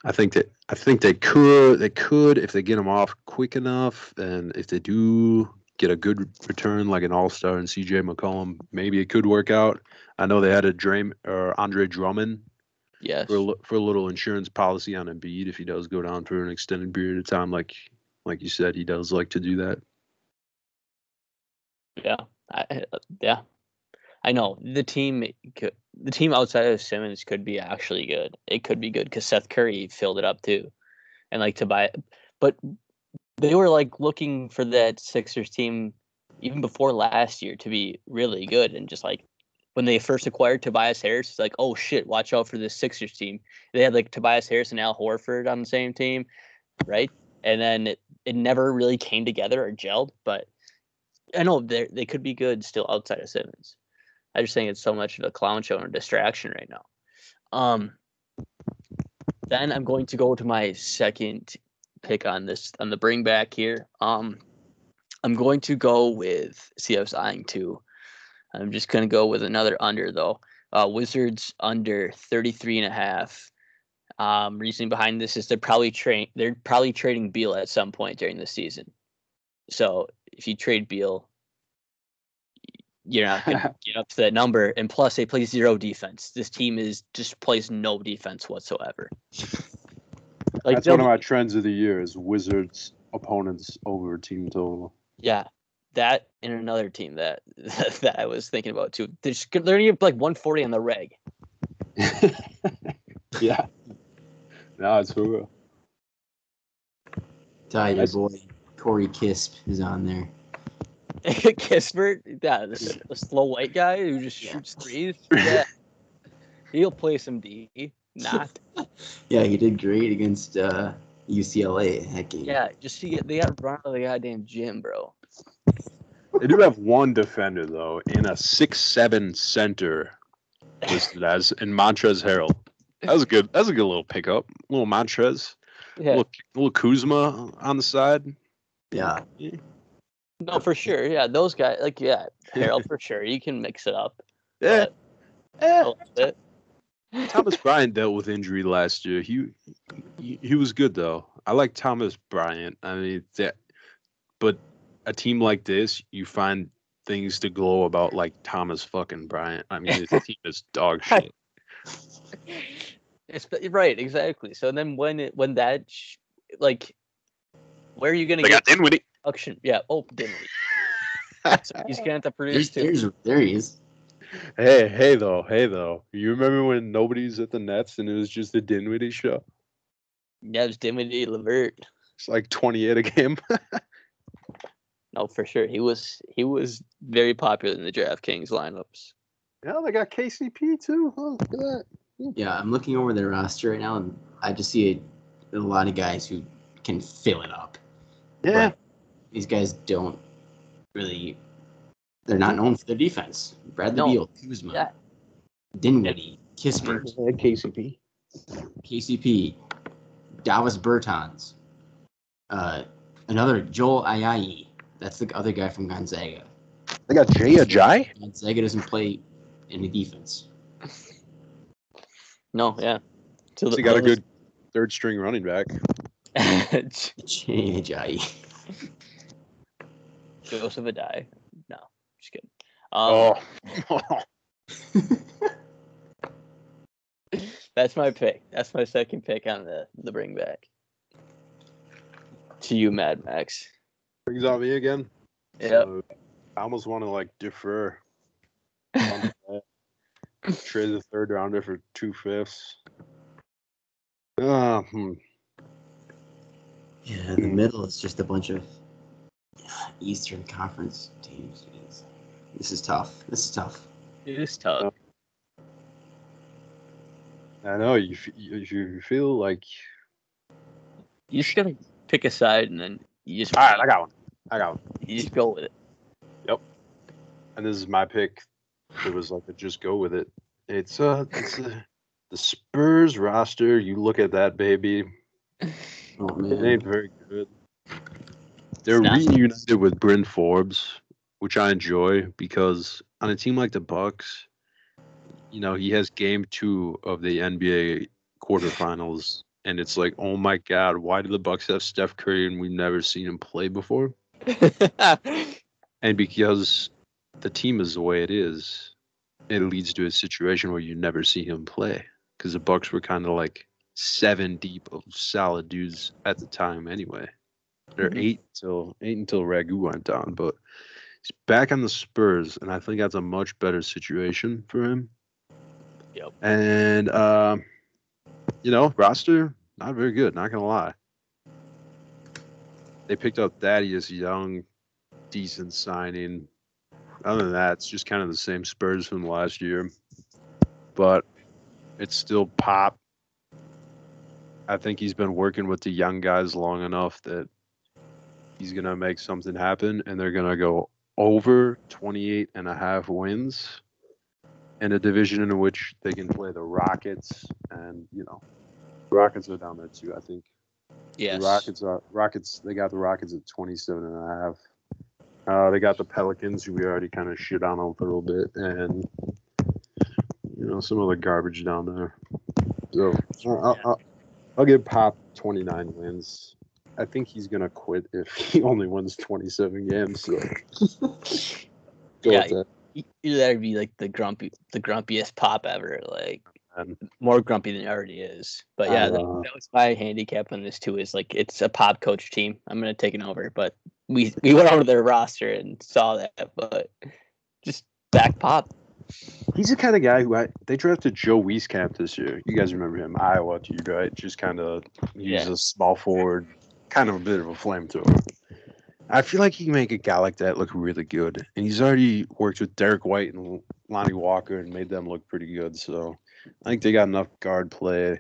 I think that I think they could they could if they get him off quick enough, and if they do get a good return like an All Star and C.J. McCollum, maybe it could work out. I know they had a Dre or Andre Drummond yes for a, for a little insurance policy on Embiid if he does go down for an extended period of time, like like you said, he does like to do that. Yeah, I, yeah, I know the team. Could, the team outside of Simmons could be actually good. It could be good because Seth Curry filled it up too, and like to buy. it. But they were like looking for that Sixers team even before last year to be really good, and just like when they first acquired Tobias Harris, it's like, oh shit, watch out for this Sixers team. They had like Tobias Harris and Al Horford on the same team, right? And then it, it never really came together or gelled, but I know they they could be good still outside of Simmons. I just think it's so much of a clown show and a distraction right now. Um, then I'm going to go to my second pick on this on the bring back here. Um, I'm going to go with see eyeing two. I'm just going to go with another under though. Uh, Wizards under 33 and a half. Um, reasoning behind this is they're probably train they're probably trading Beal at some point during the season. So if you trade Beal, you're not going to get up to that number. And plus, they play zero defense. This team is just plays no defense whatsoever. Like That's one of my trends of the year is Wizards opponents over team total. yeah, that and another team that that I was thinking about too. They're just, they're gonna give like 140 on the reg. yeah. No, it's for real. Ty, your boy Corey Kisp is on there. Kispert, yeah, the, the slow white guy who just Yeah. shoots threes. Yeah, he'll play some D. Not. Yeah, he did great against uh, UCLA that game. Yeah, just to get they got run out of the goddamn gym, bro. They do have one defender though, in a six-seven center listed as in Montrezl Harrell. That was a good. That was a good little pickup. A little Montrezl, Yeah, little, little Kuzma on the side. Yeah. no, for sure. Yeah, those guys, like, yeah, Harrell for sure. You can mix it up. Yeah, yeah. a little bit. Thomas Bryant dealt with injury last year. He, he he was good though. I like Thomas Bryant. I mean that, but a team like this, you find things to glow about like Thomas fucking Bryant. I mean, his team is dog shit. It's right, exactly. So then when it when that sh- like, where are you gonna They get got Dinwiddie. production? Yeah, oh, didn't so he's gonna have to produce There's, too. there's, there he is. Hey, hey though, hey though. You remember when nobody's at the Nets and it was just the Dinwiddie show? Yeah, it was Dimity Levert. It's like 28 a game. No, for sure. He was he was very popular in the DraftKings lineups. yeah, they got KCP too. Oh, look at that. Yeah, I'm looking over their roster right now, and I just see a, a lot of guys who can fill it up. Yeah, But these guys don't really. They're not known for their defense. Bradley No. Beal, Kuzma, Yeah. Dinwiddie, Kispert, KCP. KCP, Dallas Bertans, uh, another Joel Ayayi. That's the other guy from Gonzaga. They got Jay Ajay. Gonzaga doesn't play any defense. No, yeah. So So you got a good third string running back. Jay Ajayi. Joseph Addai. No, just kidding. Um, Oh, That's my pick. That's my second pick on the the bring back. To you, Mad Max. Brings out me again. Yeah. So, I almost want to like defer. Trade the third rounder for two fifths. Uh, hmm. Yeah, the middle is just a bunch of Eastern Conference teams. Jeez. This is tough. This is tough. It is tough. I know you. You, you feel like. You just gotta pick a side and then you just All right, I got one. I got one. you just go with it. Yep. And this is my pick. It was like a just go with it. It's uh, it's uh, the Spurs roster. You look at that baby. Oh It ain't very good. They're reunited with Bryn Forbes, which I enjoy because on a team like the Bucks, you know, he has game two of the NBA quarterfinals, and it's like, oh my god, why do the Bucks have Steph Curry and we've never seen him play before? And because the team is the way it is, it leads to a situation where you never see him play. Because the Bucks were kind of like seven deep of solid dudes at the time anyway. They're Mhm. eight till eight until Ragu went down, but he's back on the Spurs, and I think that's a much better situation for him. Yep. And um, you know, roster not very good. Not gonna lie. They picked up Thaddeus Young, decent signing. Other than that, it's just kind of the same Spurs from last year, but it's still pop. I think he's been working with the young guys long enough that he's going to make something happen and they're going to go over 28 and a half wins in a division in which they can play the Rockets and, you know, Rockets are down there too, I think. Yes. The Rockets are Rockets. They got the Rockets at 27 and a half. Uh, they got the Pelicans, who we already kind of shit on a little bit, and you know some other garbage down there. So I'll, I'll, I'll, I'll give Pop 29 wins. I think he's gonna quit if he only wins 27 games. So go Yeah, that. You gotta be like the grumpy, the grumpiest pop ever. Like More grumpy than he already is. But yeah, that, Uh, that was my handicap on this too. Is like it's a pop coach team. I'm gonna take it over, but we we went over their roster and saw that, but just back pop. He's the kind of guy who I, they drafted Joe Wieskamp this year. You guys remember him? Iowa, dude, right? Just kind of he's Yeah. a small forward, kind of a bit of a flamethrower. I feel like he can make a guy like that look really good, and he's already worked with Derrick White and Lonnie Walker and made them look pretty good. So I think they got enough guard play.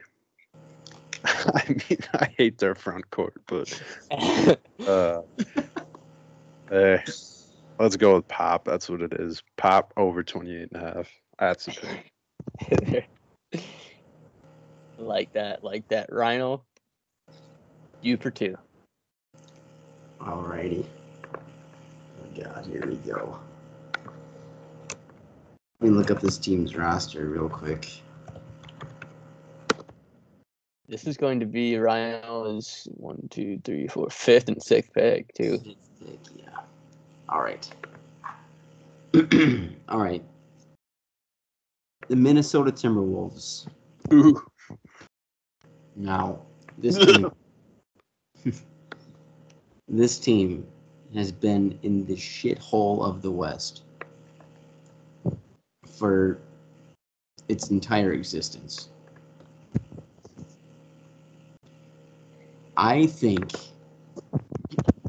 I mean, I hate their front court, but uh, hey, let's go with Pop. That's what it is. Pop over 28 and a half. That's the pick. like that, like that. Rhino, you for two. Alrighty. Oh God, here we go. Let me look up this team's roster real quick. This is going to be Rhino's one, two, three, four, fifth and sixth pick too. Yeah. All right. All right. The Minnesota Timberwolves. Ooh. Now, this team, this team has been in the shithole of the West for its entire existence. I think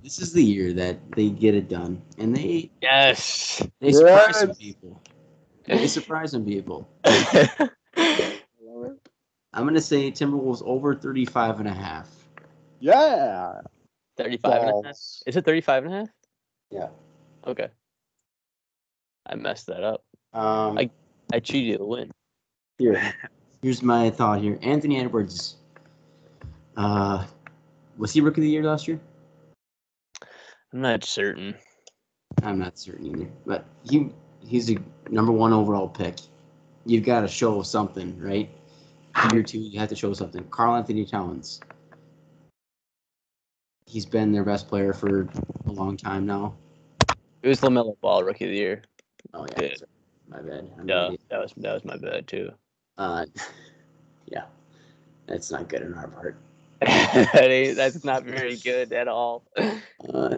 this is the year that they get it done, and they Yes. they surprise some people. They surprise some people. I'm gonna say Timberwolves over 35 and a half. Yeah. 35 and a half. Is it 35 and a half? Yeah. Okay. I messed that up. Um, I- I cheated to win. Here, here's my thought here. Anthony Edwards. Uh, was he rookie of the year last year? I'm not certain. I'm not certain either, but he he's a number one overall pick. You've got to show something, right? Year two, you have to show something. Karl-Anthony Towns. He's been their best player for a long time now. It was Lamelo Ball, rookie of the year. Oh yeah, Yeah. my bad. I'm an Yeah, idiot. that was that was my bad too. Uh, yeah, that's not good on our part. That that's not very good at all. Uh,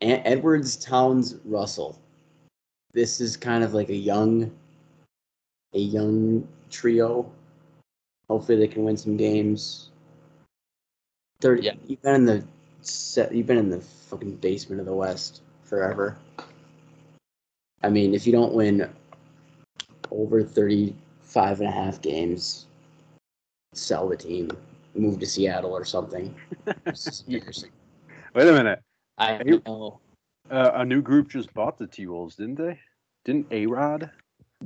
Ed- Edwards, Towns, Russell. This is kind of like a young, a young trio. Hopefully, they can win some games. Thirty. Yeah. You've been in the set. You've been in the fucking basement of the West forever. I mean, if you don't win over 35 and a half games, sell the team, move to Seattle or something. Seriously. Wait a minute. I You- know. Uh, a new group just bought the T Wolves, didn't they? Didn't A Rod?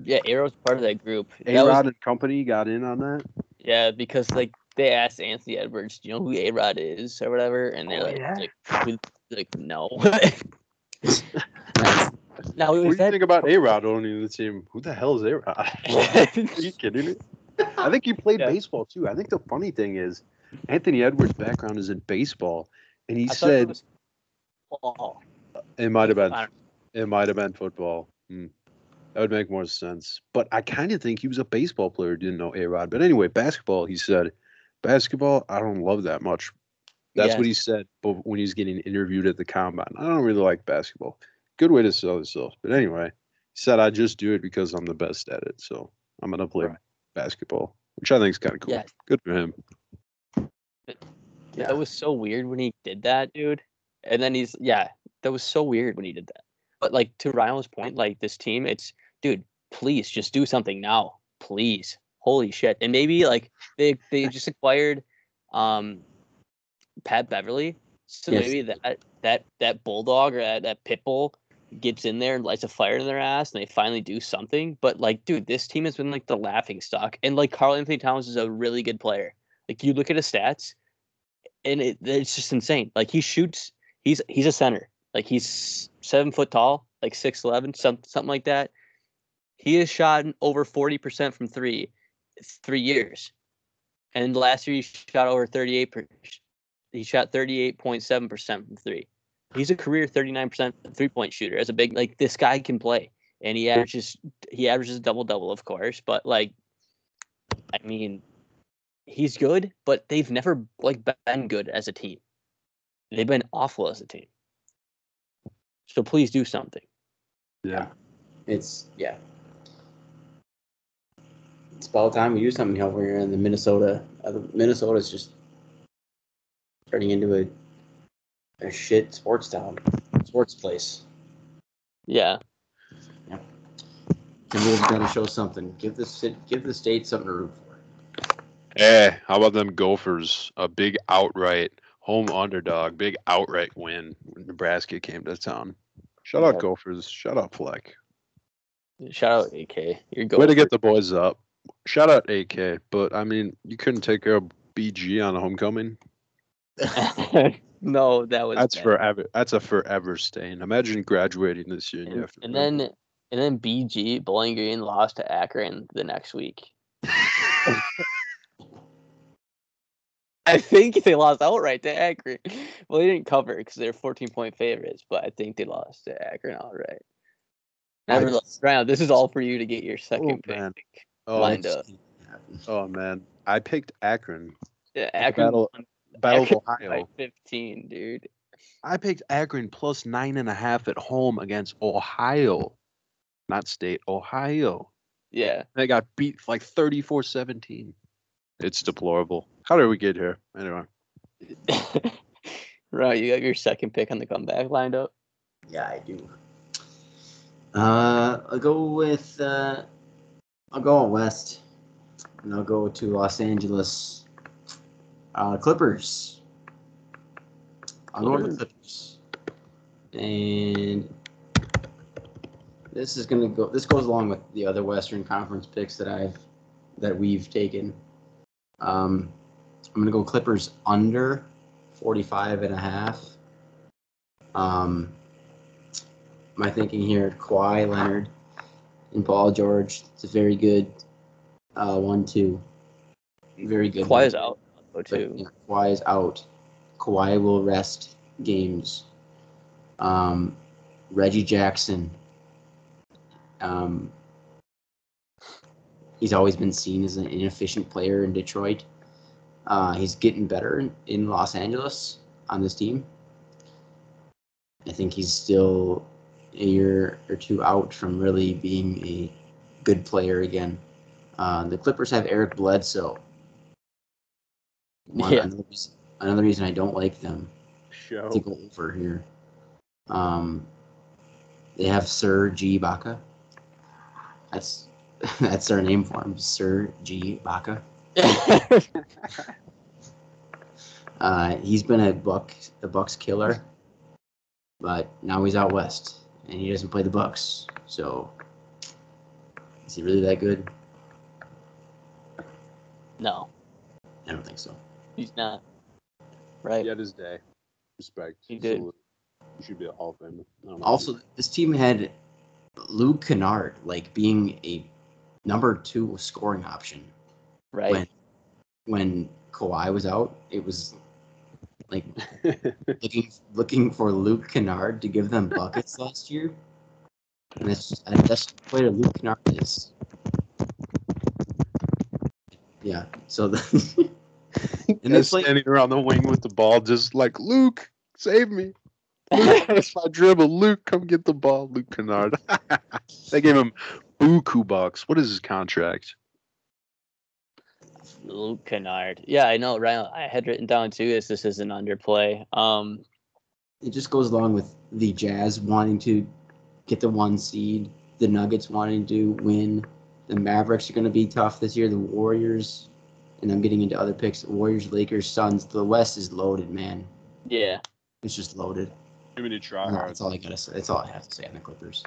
Yeah, A Rod's part of that group. A Rod and company got in on that? yeah, because like they asked Anthony Edwards, "Do you know who A Rod is or whatever?" And they're Oh, like, yeah? like, like, no. Now What do you that think about A Rod owning the team? Who the hell is A Rod? Are you kidding me? I think he played Yeah. baseball too. I think the funny thing is Anthony Edwards' background is in baseball, and he I it said was Paul. it might have been it might have been football. Hmm. That would make more sense. But I kind of think he was a baseball player, didn't know A Rod. But anyway, basketball, he said, basketball, I don't love that much. That's Yes. what he said but when he's getting interviewed at the combine. I don't really like basketball. Good way to sell yourself. But anyway, he said, I just do it because I'm the best at it. So I'm going to play Right. Basketball, which I think is kind of cool. Yeah. Good for him. Yeah. That was so weird when he did that, dude. And then he's yeah, that was so weird when he did that. But like to Ryan's point, like this team, it's dude, please just do something now, please. Holy shit! And maybe like they they just acquired um Pat Beverley, so Yes. maybe that that that bulldog or that, that pit bull gets in there and lights a fire in their ass, and they finally do something. But like, dude, this team has been like the laughing stock, and like Karl-Anthony Towns is a really good player. Like you look at his stats, and it, it's just insane. Like he shoots, he's he's a center. Like he's seven foot tall, like six eleven, some something like that. He has shot over forty percent from three, three years, and last year he shot over thirty eight. He shot thirty eight point seven percent from three. He's a career thirty nine percent three point shooter. As a big like this guy can play, and he averages he averages a double double, of course. But like, I mean, he's good, but they've never like been good as a team. They've been awful as a team. So please do something. Yeah. It's yeah. it's about time we do something over here in the Minnesota. Uh, Minnesota is just turning into a a shit sports town, sports place. Yeah. Yeah. Timberwolves got to show something. Give the give the state something to root for. Hey, how about them Gophers? A big outright home underdog, big outright win when Nebraska came to town. Shout out Yeah. Gophers. Shout out Fleck. Shout out AK. You're going Way to get the boys up. Shout out AK. But I mean, you couldn't take care of BG on a homecoming. no, that was That's bad. forever. That's a forever stain. Imagine graduating this year and, you And, have to and remember- then and then BG Bowling Green lost to Akron the next week. I think they lost outright to Akron. Well, they didn't cover because they're 14 point favorites, but I think they lost to Akron outright. Nevertheless, Ryan, this is all for you to get your oh, second pick man. oh, lined up. oh man, I picked Akron. Yeah, Akron Battle- Battle of Ohio. by 15, dude. I picked Akron plus nine and a half at home against Ohio, not state, Ohio. Yeah. They got beat like 34 17. It's deplorable. How did we get here? Anyway, right, you got your second pick on the comeback lined up. Yeah, I do. Uh, I'll go with. Uh, I'll go out west, and I'll go to Los Angeles. Uh, Clippers. I'll go with the Clippers, and this is gonna go. This goes along with the other Western Conference picks that I've that we've taken. Um, I'm gonna go Clippers under 45 and a half. Um, my thinking here, Kawhi Leonard and Paul George. It's a very good uh, one-two. Very good. Kawhi is out though But, too. yeah, Kawhi is out. Kawhi will rest games. Um, Reggie Jackson. Um, he's always been seen as an inefficient player in Detroit. Uh, he's getting better in, in Los Angeles on this team. I think he's still a year or two out from really being a good player again. Uh, the Clippers have Eric Bledsoe. One, Yeah. another, reason, another reason I don't like them show. to go over here. Um, they have Sir G Baca. That's that's their name for him, Sir G Baca. Uh, he's been a Buck a Bucks killer, but now he's out west and he doesn't play the Bucks. So is he really that good? no, I don't think so. He's not. Right. He had his day. Respect. He did. Salute. He should be a Hall of Famer. I don't know. Also, this team had Luke Kennard like being a number two scoring option. Right. when when Kawhi was out, it was like looking looking for Luke Kennard to give them buckets last year. And that's and that's the way Luke Kennard is. Yeah. So the and they Guys play standing around the wing with the ball, just like Luke, save me. Luke, that's my dribble. Luke, come get the ball. Luke Kennard. they gave him buku bucks. What is his contract? Luke Kennard. Yeah, I know. Ryan, I had written down too. Is this is an underplay. Um, it just goes along with the Jazz wanting to get the one seed, the Nuggets wanting to win, the Mavericks are going to be tough this year, the Warriors, and I'm getting into other picks. Warriors, Lakers, Suns. The West is loaded, man. yeah. It's just loaded. Too many try And That's all I gotta say. That's all I have to say on the Clippers.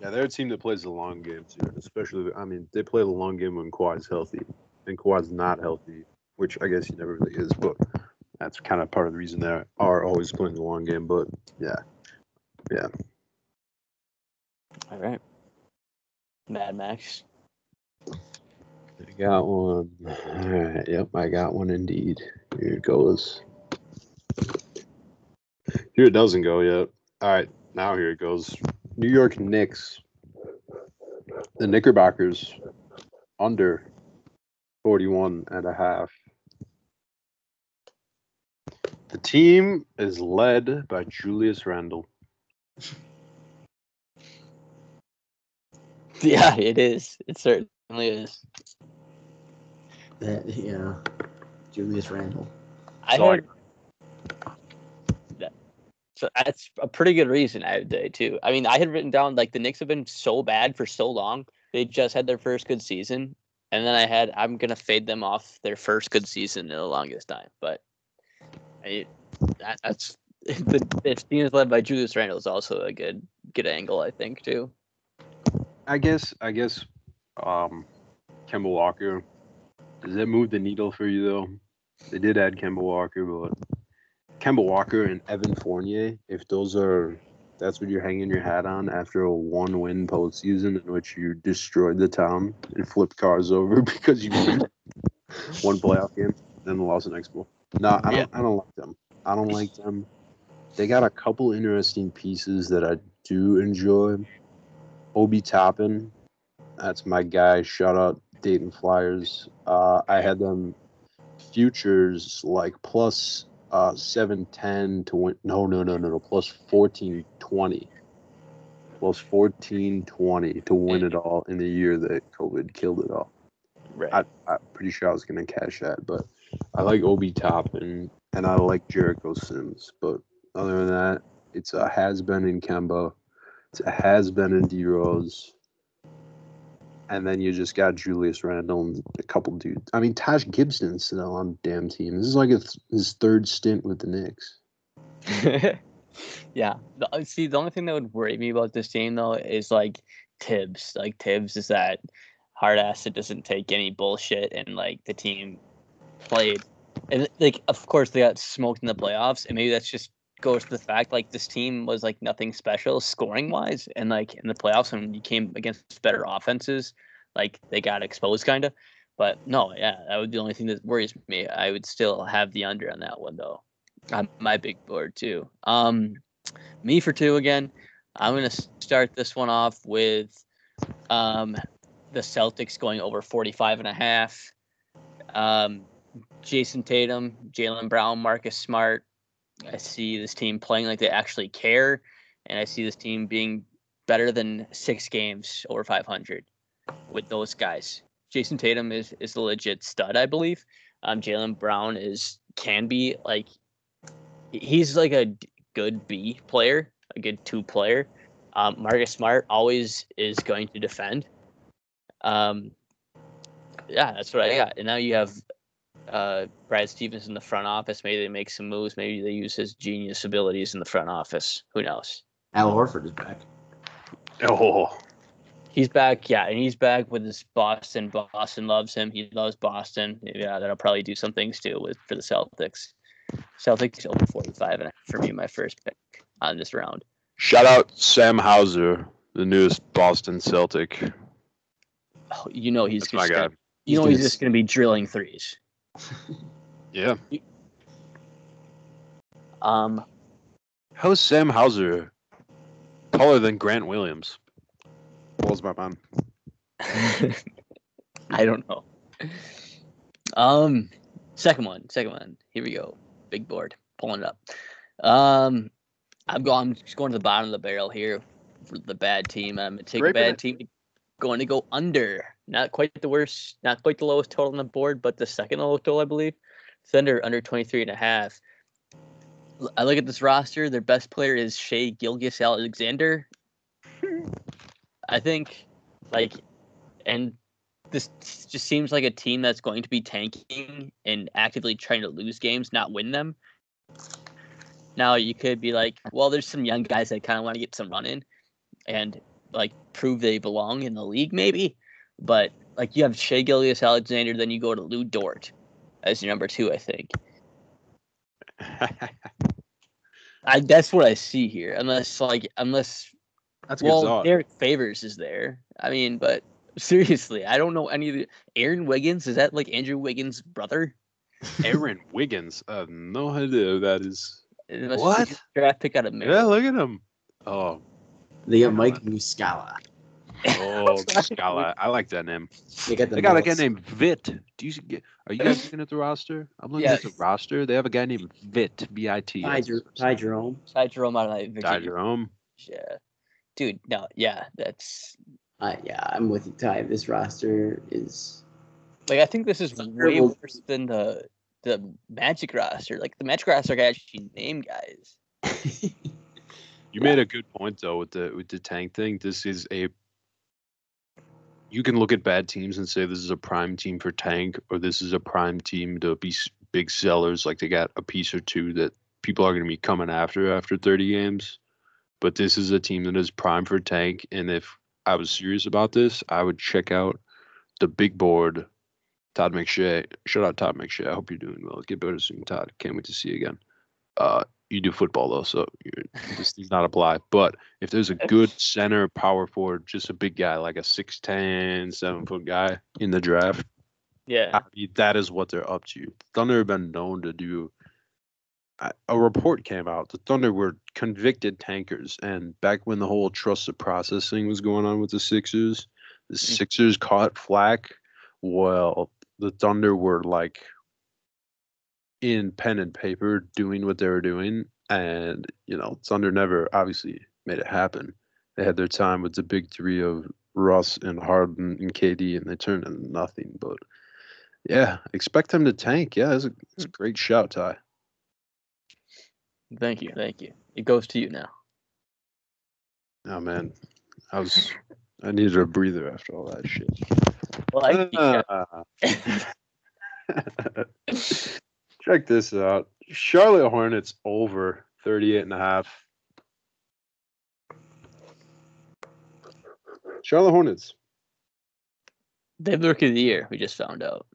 Yeah, they're a team that plays the long game too. Especially, I mean, they play the long game when Kawhi's healthy, and Kawhi's not healthy, which I guess he never really is. But that's kind of part of the reason they are always playing the long game. But yeah, yeah. All right. Mad Max. I got one. All right. Yep, I got one indeed. Here it goes. Here it doesn't go yet. All right, now here it goes. New York Knicks. The Knickerbockers under 41 and a half. The team is led by Julius Randle. Yeah, it is. It certainly is. That, yeah. Julius Randle. I So, heard that. So that's a pretty good reason, I would say too. I mean, I had written down like the Knicks have been so bad for so long. They just had their first good season, and then I had I'm gonna fade them off their first good season in the longest time. But I, that, that's the, the team is led by Julius Randle is also a good good angle, I think too. I guess I guess um Kemba Walker. Does that move the needle for you though? They did add Kemba Walker, but Kemba Walker and Evan Fournier, if those are that's what you're hanging your hat on after a one win postseason in which you destroyed the town and flipped cars over because you won one playoff game, then lost the next ball. No, I don't Yeah. I don't like them. I don't like them. They got a couple interesting pieces that I do enjoy. Obi Toppin, that's my guy. Shout out Dayton Flyers. Uh, I had them futures like plus uh, seven ten to win. No, no, no, no, no. Plus fourteen twenty. Plus fourteen twenty to win it all in the year that COVID killed it all. Right. I, I'm pretty sure I was gonna cash that, but I like Obi Toppin and I like Jericho Sims. But other than that, it's a has been in Kemba. It's a has been in D Rose. And then you just got Julius Randle and a couple dudes. I mean, Taj Gibson's still on damn team. This is like th- his third stint with the Knicks. yeah. Uh, see, the only thing that would worry me about this team though is like Thibs. Like Thibs is that hard ass that doesn't take any bullshit, and like the team played, and like of course they got smoked in the playoffs, and maybe that's just goes to the fact like this team was like nothing special scoring wise, and like in the playoffs when you came against better offenses, like they got exposed kind of. But no, yeah, that would be the only thing that worries me. I would still have the under on that one though on my big board too. Um, me for two again. I'm gonna start this one off with um, the Celtics going over 45 and a half. Um, Jayson Tatum, Jaylen Brown, Marcus Smart. I see this team playing like they actually care, and I see this team being better than six games over 500 with those guys. Jayson Tatum is is a legit stud, I believe. Um, Jaylen Brown is can be like he's like a good B player, a good two player. Um, Marcus Smart always is going to defend. Um, yeah, that's what I got. And now you have uh, Brad Stevens in the front office. Maybe they make some moves. Maybe they use his genius abilities in the front office. Who knows? Al Horford is back. Oh, He's back, yeah, and he's back with his Boston. Boston loves him. He loves Boston. Yeah, that'll probably do some things too with for the Celtics. Celtics over forty-five, and for me, my first pick on this round. shout out Sam Hauser, the newest Boston Celtic. Oh, you know he's That's my guy. gonna, you know He's he's just going to be drilling threes. Yeah. Um, How is Sam Hauser taller than Grant Williams? Blows my mind. I don't know. Um, second one, second one. Here we go. Big board, pulling it up. Um, I'm going. I'm just going to the bottom of the barrel here for the bad team. I'm gonna take a bad it. team. Going to go under. Not quite the worst. Not quite the lowest total on the board, but the second lowest total, I believe. Thunder under 23 and a half. I look at this roster. Their best player is Shai Gilgeous-Alexander. I think, like, and this just seems like a team that's going to be tanking and actively trying to lose games, not win them. Now you could be like, well, there's some young guys that kind of want to get some run in and like prove they belong in the league, maybe. But like you have Shai Gilgeous-Alexander, then you go to Lu Dort as your number two, I think. I that's what I see here. Unless like unless That's a good well, thought. Derrick Favors is there. I mean, but seriously, I don't know any of the Aaron Wiggins. Is that like Andrew Wiggins' brother? Aaron Wiggins. I have no idea who that is. It must be What? Draft pick out of Yeah, Maryland. look at him. Oh, They got Mike Muscala. Oh, Scala. I like that name. They got the They got a guy named Vit. Do you get? Are you guys looking at the roster? I'm looking at the roster. They have a guy named Vit. V I T. Ty, Jer- Ty Jerome. Ty Jerome out of like, Ty Virginia. Jerome. Yeah, dude. No, yeah, that's Uh, yeah, I'm with you, Ty. This roster is Like I think this is way worse than the the Magic roster. Like the Magic roster can actually name guys. You made a good point though with the with the tank thing. This is a you can look at bad teams and say this is a prime team for tank or this is a prime team to be big sellers like they got a piece or two that people are going to be coming after after 30 games. But this is a team that is prime for tank and if I was serious about this, I would check out the big board Todd McShay. Shout out Todd McShay. I hope you're doing well. Get better soon, Todd. Can't wait to see you again. Uh, you do football though, so this does not apply. But if there's a good center power forward, just a big guy like a 6'10", 7 foot guy in the draft, Yeah. I mean, that is what they're up to. Thunder have been known to do. A report came out. The Thunder were convicted tankers, and back when the whole trusted process thing was going on with the Sixers, the mm-hmm. Sixers caught flack. Well, the Thunder were like in pen and paper doing what they were doing, and you know, Thunder never obviously made it happen. They had their time with the big three of Russ and Harden and KD, and they turned into nothing. But yeah, expect them to tank. Yeah, it's a, it's a great shout, Ty. Thank you. Thank you. It goes to you now. Oh man, I was I needed a breather after all that shit. Well, I think, Ah. Check this out. Charlotte Hornets over 38 and a half. Charlotte Hornets. they have the rookie of the year. We just found out.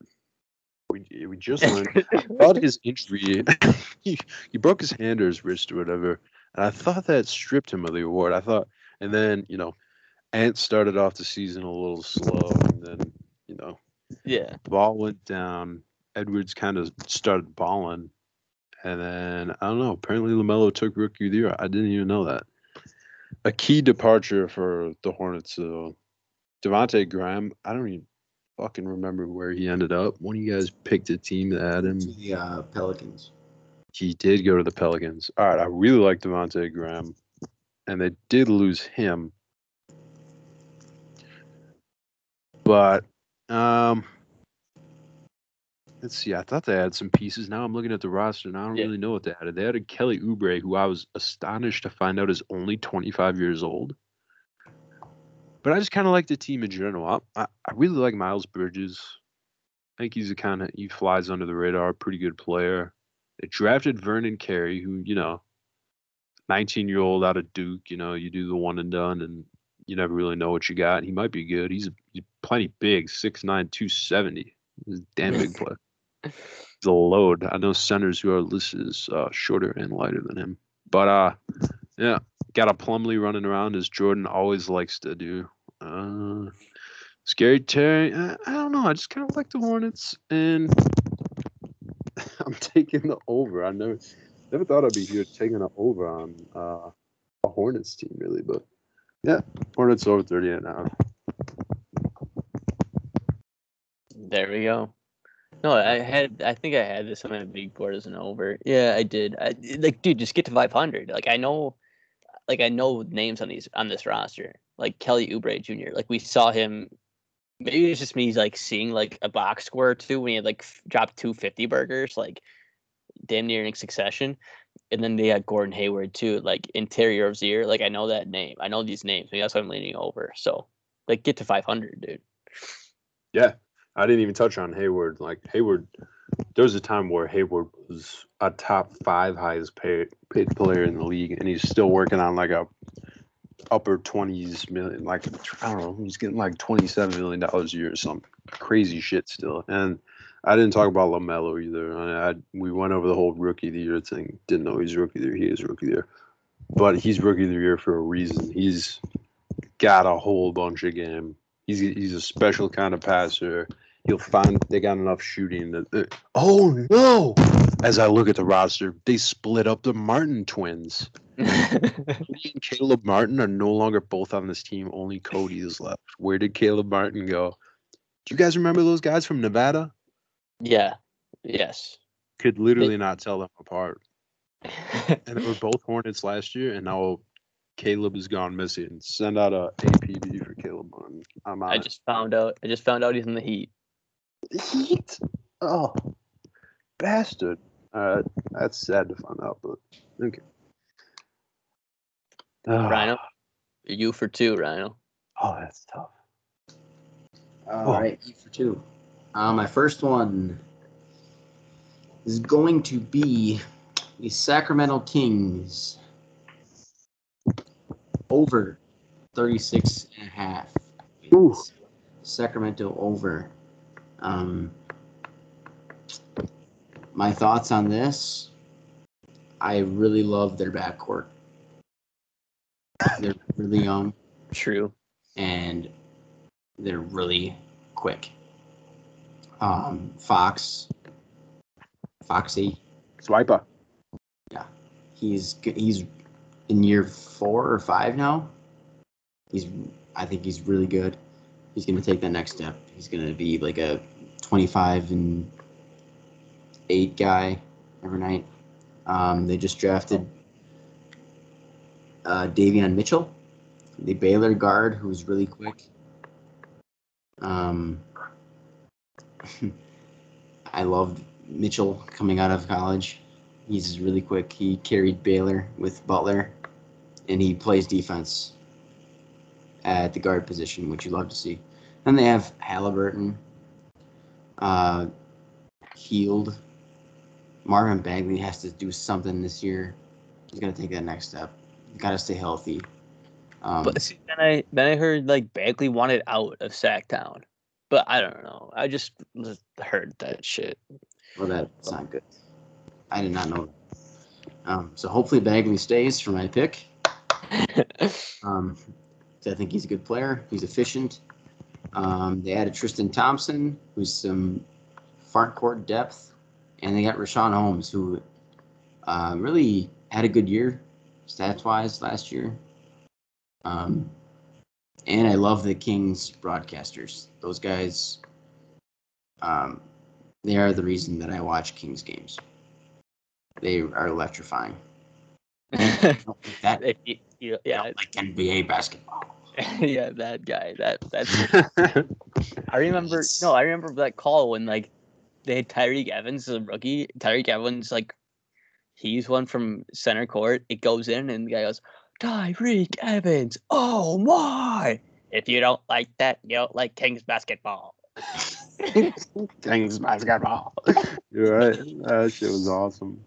We, we just learned about his injury. he, he broke his hand or his wrist or whatever. And I thought that stripped him of the award. I thought, and then, you know, Ant started off the season a little slow. And then, you know, Yeah. ball went down. Edwards kind of started balling. And then, I don't know, apparently LaMelo took rookie of the year. I didn't even know that. A key departure for the Hornets. Uh, Devontae Graham, I don't even fucking remember where he ended up. One of you guys picked a team that had him. The uh, Pelicans. He did go to the Pelicans. All right, I really like Devontae Graham, and they did lose him. But um, let's see. I thought they had some pieces. Now I'm looking at the roster, and I don't Yeah. really know what they had. They had a Kelly Oubre, who I was astonished to find out is only 25 years old. But I just kind of like the team in general. I, I, I really like Miles Bridges. I think he's a kind of he flies under the radar, pretty good player. They drafted Vernon Carey, who, you know, 19 year old out of Duke, you know, you do the one and done and you never really know what you got. He might be good. He's, he's plenty big, 6'9, 270. He's a damn big player. A load. I know centers who are listed as uh, shorter and lighter than him. But uh, yeah, got a Plumlee running around as Jordan always likes to do. Uh, Scary Terry, uh, I don't know. I just kind of like the Hornets, and I'm taking the over. I never never thought I'd be here taking an over on uh, a Hornets team, really. But yeah, Hornets over 38 now. There we go. No, I had. I think I had this on my big board as an over. Yeah, I did. I, like, dude, just get to 500. Like, I know, like, I know names on these on this roster. Like Kelly Oubre Jr. Like, we saw him. Maybe it's just me, he's like, seeing like a box score or two when he had like f- dropped two fifty burgers, like, damn near in succession. And then they had Gordon Hayward too, like in Terry Rozier. Like, I know that name. I know these names. That's why I'm leaning over. So, like, get to 500, dude. Yeah, I didn't even touch on Hayward. Like Hayward, there was a time where Hayward was a top five highest paid paid player in the league, and he's still working on like a upper twenties million. Like I don't know, he's getting like twenty seven million dollars a year or some crazy shit still. And I didn't talk about LaMelo either. I, I we went over the whole rookie of the year thing. Didn't know he's rookie of the year. He is rookie of the year, but he's rookie of the year for a reason. He's got a whole bunch of game. He's he's a special kind of passer. He'll find they got enough shooting that. that- oh no! As I look at the roster, they split up the Martin twins. Cody and Caleb Martin are no longer both on this team. Only Cody is left. Where did Caleb Martin go? Do you guys remember those guys from Nevada? yeah. Yes. Could literally not tell them apart. And they were both Hornets last year, and now Caleb has gone missing. Send out a APB for Caleb Martin. I'm out. I just found out. I just found out he's in the Heat. Heat. Oh, bastard. Uh, that's sad to find out, but okay. Ah, Rhino, you for two, Rhino. Oh, that's tough. All right, Oh. eight for two. Uh, my first one is going to be the Sacramento Kings over 36 and a half. Ooh. Sacramento over. Um, my thoughts on this I really love their backcourt. They're really young True. and they're really quick. Um, Fox, Foxy, Swiper. Yeah, he's g- he's in year four or five now. He's I think he's really good. He's gonna take that next step. He's gonna be like a twenty-five and eight guy every night. Um, they just drafted uh, Davion Mitchell, the Baylor guard, who's really quick. Um, I loved Mitchell coming out of college. He's really quick. He carried Baylor with Butler, and he plays defense at the guard position, which you love to see. Then they have Haliburton, uh, Hield. Marvin Bagley has to do something this year. He's gonna take that next step. Got to stay healthy. Um, But see, then I then I heard like Bagley wanted out of Sacktown, but I don't know. I just heard that shit. Well, that's not good. I did not know. Um, so hopefully Bagley stays for my pick. Um, I think he's a good player. He's efficient. Um, they added Tristan Thompson, who's some front court depth, and they got Richaun Holmes, who uh, really had a good year, stats wise, last year. Um, and I love the Kings broadcasters. Those guys, um, they are the reason that I watch Kings games. They are electrifying. That you- you- yeah, like NBA basketball. yeah, that guy. That that's. I remember. No, I remember that call when like they had Tyreke Evans as a rookie. Tyreke Evans like he's one from center court. It goes in and the guy goes, Tyreke Evans. Oh my! If you don't like that, you don't like Kings basketball. Kings basketball. You're right. That shit was awesome.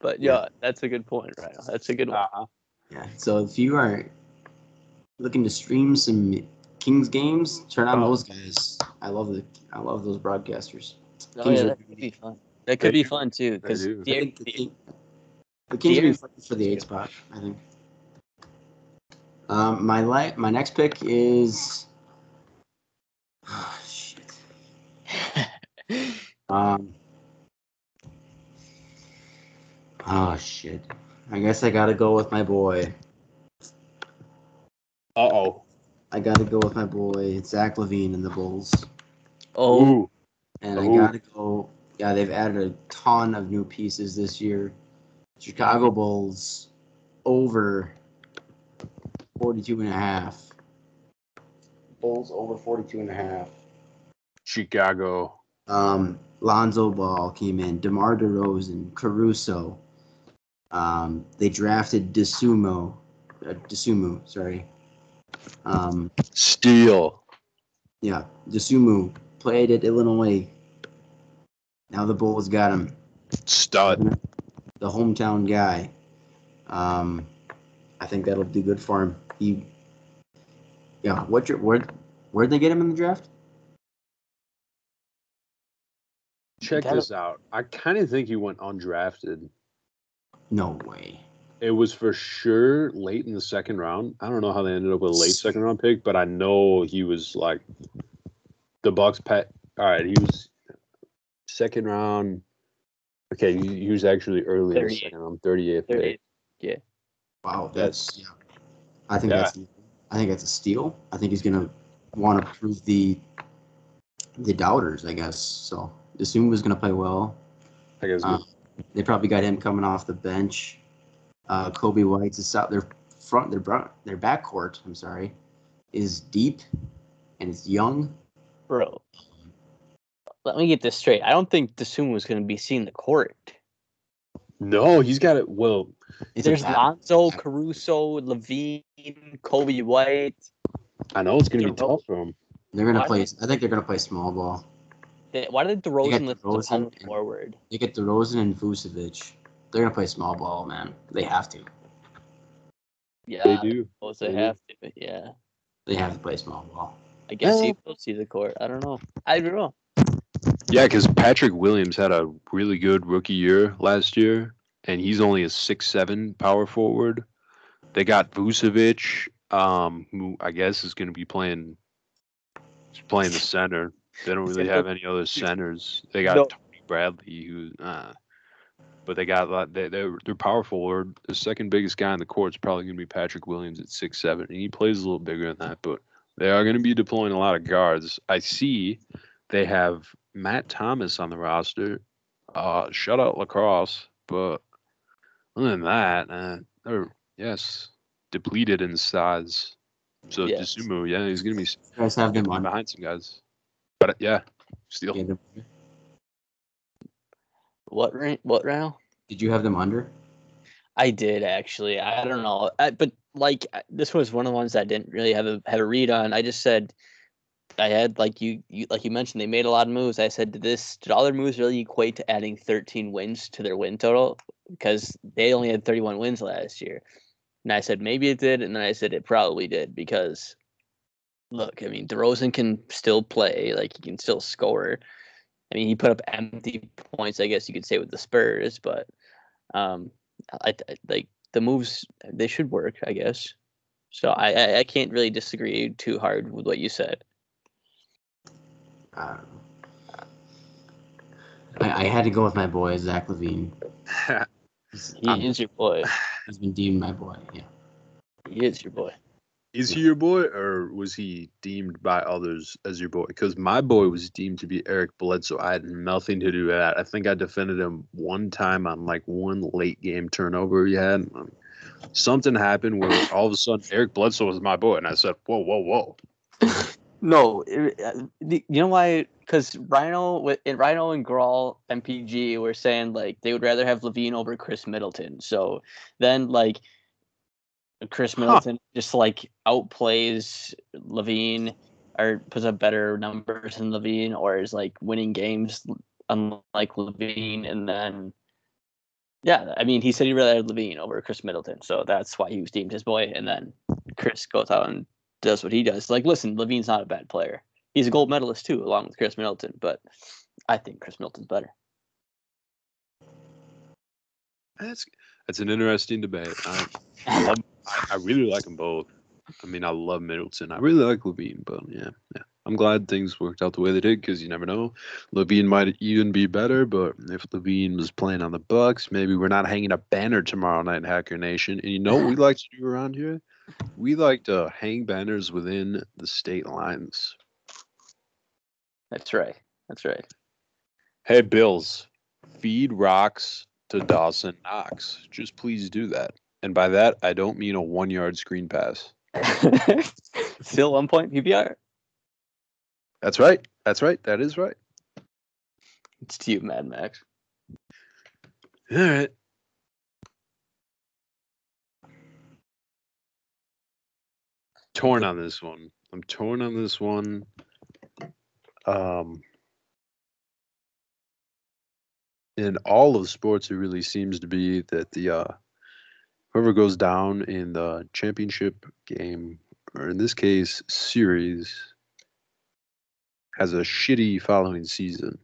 But yeah, that's a good point, right? That's a good one. Uh-huh. Yeah. So if you are looking to stream some Kings games, turn on Oh. those guys. I love the I love those broadcasters. Oh, Kings yeah, are that could be fun. That could They be do. fun too, because do. I the, the, King, the Kings will be Deer- fighting for the eight spot. I think. Um, my li- my next pick is. Oh, shit. Um. Oh shit. I guess I gotta go with my boy. Uh oh. I gotta go with my boy Zach LaVine and the Bulls. oh, Ooh. And I gotta go. Yeah, they've added a ton of new pieces this year. Chicago Bulls over 42 and a half. Bulls over 42 and a half. Chicago. Um, Lonzo Ball came in, DeMar DeRozan, Caruso. Um, they drafted Desumo, uh, Dosunmu, sorry. Um, Steel. yeah, Dosunmu played at Illinois. Now the Bulls got him. Stud. the hometown guy. Um, I think that'll do good for him. He, yeah. What your where where'd they get him in the draft? Check this out. I kind of think he went undrafted. No way. It was for sure late in the second round. I don't know how they ended up with a late second round pick, but I know he was like the Bucks pet. All right, he was second round. Okay, he, he was actually early in the second round, 38th pick. 38. Wow, that's. Yeah. I think Yeah. that's. I think that's a steal. I think he's gonna want to prove the the doubters. I guess so. Assume was gonna play well. I guess Uh, they probably got him coming off the bench. Uh, Coby White's is out their front, their bro- their backcourt. I'm sorry, is deep, and it's young. bro. let me get this straight. I don't think Dosunmu was going to be seeing the court. No, he's got it. Well, He's a There's bad- Lonzo, Caruso, LaVine, Coby White. I know it's going to be They're tough for him. They're gonna play. I think they're gonna play small ball. They- Why did DeRozan lift the DeRozan power and- forward? They get DeRozan and Vucevic. They're gonna play small ball, man. They have to. Yeah, They do. I suppose they They do. have to. Yeah, They have to play small ball. I guess Yeah. he will see the court. I don't know. I don't know. Yeah, because Patrick Williams had a really good rookie year last year, and he's only a six-seven power forward. They got Vucevic, um, who I guess is going to be playing, playing the center. They don't really have any other centers. They got No. Tony Bradley, who, uh, but they got like they they're, they're power forward. The second biggest guy in the court is probably going to be Patrick Williams at six-seven, and he plays a little bigger than that. But they are going to be deploying a lot of guards. I see they have Matt Thomas on the roster. Uh, shut out La Crosse, but other than that, uh, they're yes depleted in size. So Yes. Dosunmu, yeah, he's gonna be, guys have gonna them behind some guys. But uh, yeah, still. Yeah, them- What what round? Did you have them under? I did actually. I don't know, I, but like this was one of the ones I didn't really have a have a read on. I just said I had like you, you like you mentioned they made a lot of moves. I said did this did all their moves really equate to adding 13 wins to their win total because they only had 31 wins last year. And I said maybe it did, and then I said it probably did because look, I mean DeRozan can still play, like he can still score. I mean, he put up empty points, I guess you could say, with the Spurs, but um, I, I like the moves. They should work, I guess. So I, I, I can't really disagree too hard with what you said. I. I, I had to go with my boy Zach LaVine. He's, He um, is your boy. he's been deemed my boy. Yeah. He is your boy. Is he your boy, or was he deemed by others as your boy? Because my boy was deemed to be Eric Bledsoe. I had nothing to do with that. I think I defended him one time on like one late game turnover he had. Something happened where all of a sudden Eric Bledsoe was my boy, and I said, "Whoa, whoa, whoa!" No, it- uh, the- you know why? Because Rhino with- and Rhino and Grawl MPG were saying like they would rather have LaVine over Khris Middleton. So then like Khris Huh. Middleton just like outplays LaVine or puts up better numbers than LaVine or is like winning games unlike LaVine and then yeah, I mean he said he'd rather have LaVine over Khris Middleton. So that's why he was deemed his boy and then Khris goes out and does what he does. Like, listen, LaVine's not a bad player. He's a gold medalist too, along with Khris Middleton. But I think Khris Middleton's better. That's that's an interesting debate. I, I I, really like them both. I mean, I love Middleton. I really like LaVine, but yeah, yeah. I'm glad things worked out the way they did because you never know. LaVine might even be better, but if LaVine was playing on the Bucks, maybe we're not hanging a banner tomorrow night, Hacker Nation. And you know what we like to do around here? We like to hang banners within the state lines. That's right. That's right. Hey, Bills, feed rocks to Dawson Knox. Just please do that. And by that, I don't mean a one yard screen pass. Still one point PPR. That's right. That's right. That is right. It's to you, Mad Max. All right. Torn on this one. I'm torn on this one. Um, in all of sports, it really seems to be that the uh, whoever goes down in the championship game, or in this case, series, has a shitty following season.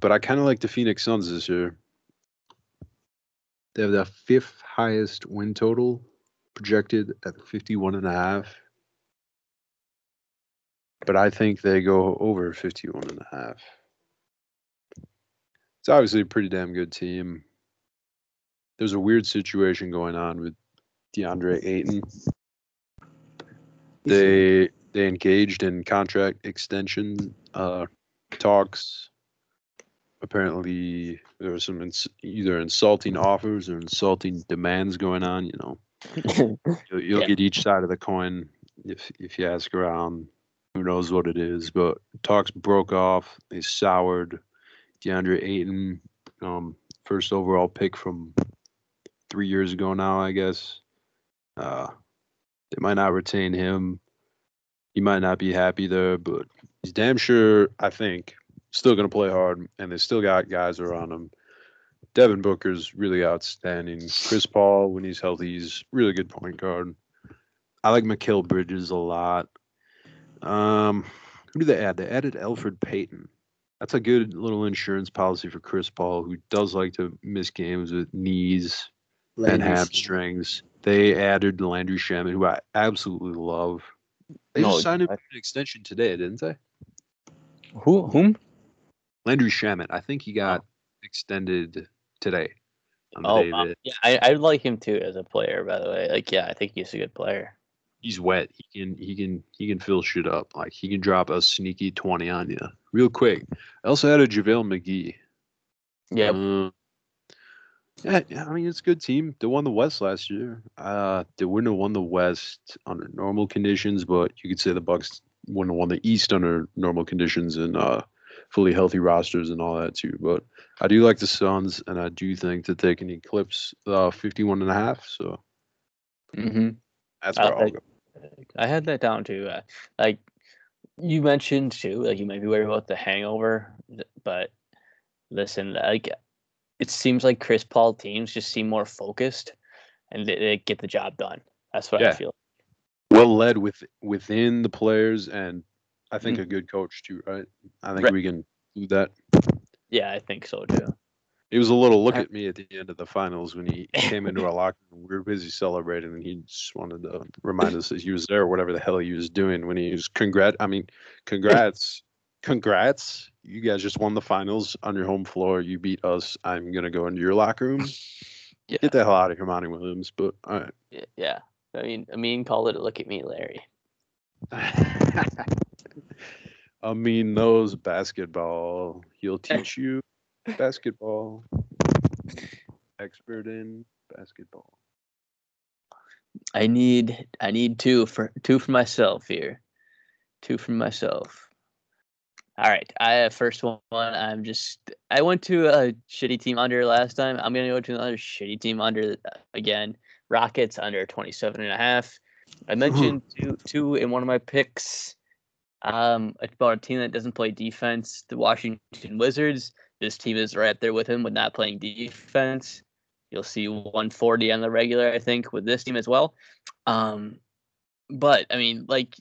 But I kind of like the Phoenix Suns this year. They have the fifth highest win total projected at 51 and a half. But I think they go over 51 and a half. It's obviously a pretty damn good team. There's a weird situation going on with DeAndre Ayton. They they engaged in contract extension uh, talks. Apparently, there were some ins- either insulting offers or insulting demands going on. You know, you'll, you'll Yeah. get each side of the coin if if you ask around. who knows what it is, but talks broke off. They soured DeAndre Ayton, um, first overall pick from three years ago now, I guess. Uh, they might not retain him. He might not be happy there, but he's damn sure, I think, still going to play hard, and they still got guys around him. Devin Booker's really outstanding. Chris Paul, when he's healthy, he's really good point guard. I like Mikal Bridges a lot. Um, who do they add? They added Elfrid Payton. That's a good little insurance policy for Chris Paul, who does like to miss games with knees and Landry hamstrings. They added Landry Shamet, who I absolutely love. They No, just signed him I- to an extension today, didn't they? Who whom? Landry Shamet. I think he got extended today. Oh, wow. yeah, I, I like him too as a player. By the way, like yeah, I think he's a good player. he's wet. He can he can he can fill shit up. Like he can drop a sneaky twenty on you real quick. I also had a JaVale McGee. Yeah, Uh, yeah, I mean it's a good team. They won the West last year. Uh, they wouldn't have won the West under normal conditions, but you could say the Bucks wouldn't have won the East under normal conditions and uh, fully healthy rosters and all that too. But I do like the Suns, and I do think that they can eclipse uh, 51 and a half. So hmm that's I where I'll go. I had that down too. Uh, like you mentioned too, like you might be worried about the hangover, but listen, like it seems like Chris Paul teams just seem more focused and they, they get the job done. That's what I feel. well led with within the players and I think Mm. a good coach too, right? I think Right. we can do that. Yeah, I think so too. He was a little look at me at the end of the finals when he came into our locker room. We were busy celebrating, and he just wanted to remind us that he was there, or whatever the hell he was doing when he was congrat. I mean, congrats, congrats! You guys just won the finals on your home floor. You beat us. I'm gonna go into your locker room. Yeah. Get the hell out of here, Monty Williams. But all right. Yeah. I mean, I mean, call it a look at me, Larry. I mean, knows basketball. He'll teach you basketball. Expert in basketball. I need I need two for two for myself here. Two for myself. All right. I have first one. I'm just I went to a shitty team under last time. I'm gonna go to another shitty team under uh, again. Rockets under 27 and a half. I mentioned two two in one of my picks. Um about a team that doesn't play defense, the Washington Wizards. This team is right up there with him with not playing defense. You'll see 140 on the regular, I think, with this team as well. Um, but I mean, like,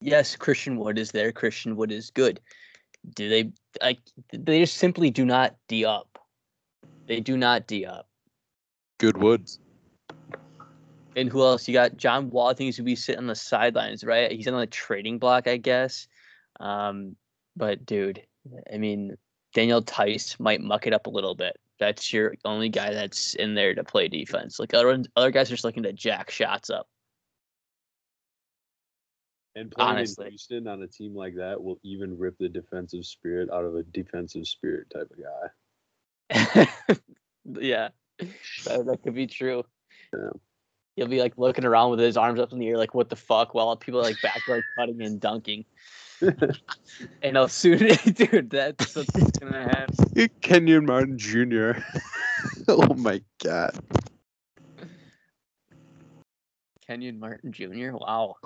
yes, Christian Wood is there. Christian Wood is good. Do they like? They just simply do not d up. They do not d up. Good woods. And who else? You got John Wall. I think he's gonna be sitting on the sidelines, right? He's on the trading block, I guess. Um, but dude, I mean, Daniel Theis might muck it up a little bit. That's your only guy that's in there to play defense. Like other other guys are just looking to jack shots up. And playing Honestly. in Houston on a team like that will even rip the defensive spirit out of a defensive spirit type of guy. yeah, that, that could be true. Yeah. He'll be like looking around with his arms up in the air, like what the fuck, while people are like back like cutting and dunking. And I'll soon dude, that's what's gonna happen. Kenyon Martin Jr. oh my god. Kenyon Martin Jr. Wow.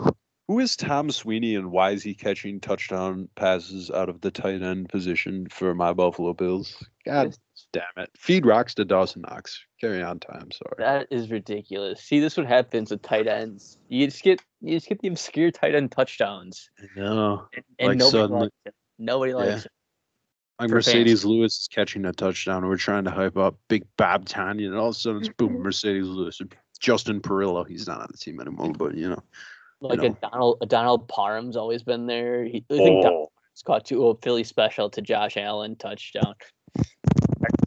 Who is Tom Sweeney and why is he catching touchdown passes out of the tight end position for my Buffalo Bills? God damn it. Feed rocks to Dawson Knox. Carry on time, sorry. That is ridiculous. See, this what happens with tight ends. You just get you just get the obscure tight end touchdowns, No. and, and Like nobody suddenly- likes it. Nobody likes Yeah. it. Like Marcedes Lewis is catching a touchdown. We're trying to hype up Big Bob Tonyan, and all of a sudden it's boom, Marcedes Lewis. Justin Perillo. He's not on the team anymore, but you know. Like know. a Donald, a Donald Parham's always been there. He, I think Donald Oh, Parham's caught two a Philly special to Josh Allen touchdown.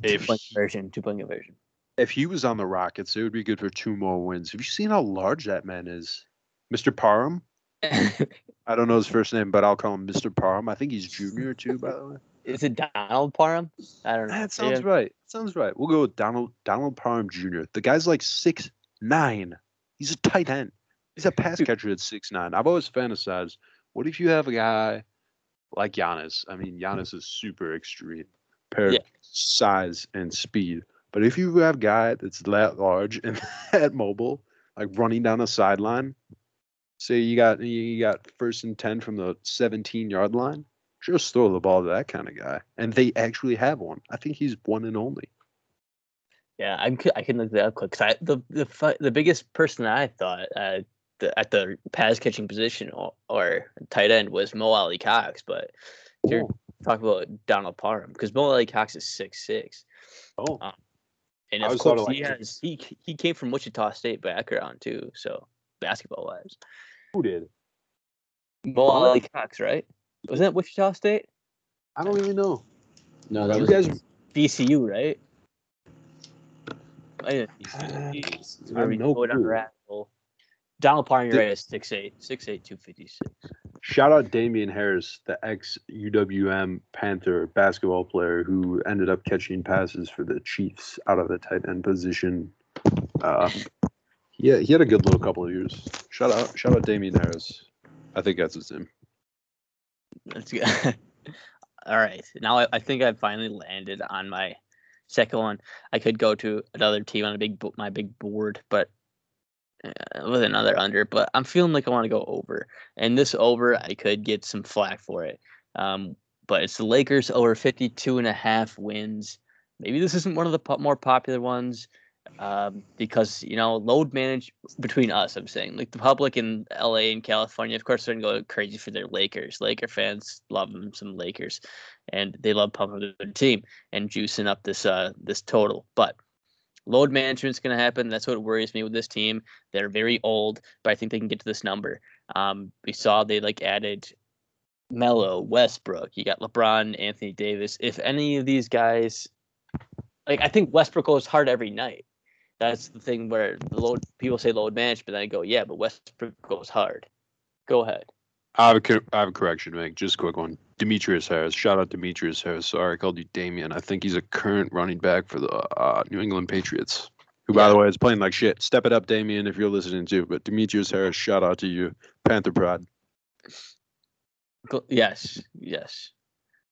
if Two point he, conversion, two point conversion. if he was on the Rockets, it would be good for two more wins. Have you seen how large that man is? Mr. Parham? I don't know his first name, but I'll call him Mr. Parham. I think he's junior too, by the way. Is it Donald Parham? I don't know. That sounds Yeah. right. Sounds right. We'll go with Donald Donald Parham Jr. The guy's like six nine. He's a tight end. He's a pass catcher at six nine. I've always fantasized What if you have a guy like Giannis? I mean, Giannis is super extreme, paired Yeah. size and speed. But if you have a guy that's that large and that mobile, like running down a sideline, say you got you got first and ten from the 17 yard line, just throw the ball to that kind of guy. And they actually have one. I think he's one and only. Yeah, I'm. I can look that up quick. 'cause I, the the the biggest person I thought uh, the, at the pass catching position or, or tight end was Mo Alie-Cox, but you're talking about Donald Parham because Mo Alie-Cox is six six, oh. and I of always thought course of, he like, has he he came from Wichita State background too, so basketball wise, who did? Mo What? Alie-Cox, right? Wasn't that Wichita State? I don't even know. No, that You was guys- VCU, right? I didn't Uh, I have no go down the clue. Donald Parham, right, is 6'8", 6'8", 256. Shout out Damian Harris, the ex UWM Panther basketball player who ended up catching passes for the Chiefs out of the tight end position. Uh, yeah, he had a good little couple of years. Shout out, shout out Damian Harris. I think that's his name. That's good. All right. Now I, I think I finally landed on my second one. I could go to another team on a big my big board, but with another under. But I'm feeling like I want to go over, and this over I could get some flack for it. Um, but it's the Lakers over 52 and a half wins. Maybe this isn't one of the po- more popular ones um, because you know load manage between us. I'm saying like the public in LA and California, of course, they're gonna go crazy for their Lakers. Laker fans love them some Lakers, and they love pumping their team and juicing up this uh this total. But load management's gonna happen. That's what worries me with this team. They're very old, but I think they can get to this number. Um, we saw they like added Melo, Westbrook. You got LeBron, Anthony Davis. If any of these guys, like I think Westbrook goes hard every night. That's the thing where the load people say load management, then I go, yeah, but Westbrook goes hard. Go ahead. I have a, have a correction to make. Just a quick one. Demetrius Harris. Shout out Demetrius Harris. Sorry, I called you Damian. I think he's a current running back for the uh, New England Patriots. Who, by Yeah. the way, is playing like shit. Step it up, Damian, if you're listening too. But Demetrius Harris, shout out to you, Panther Pride. Yes, yes.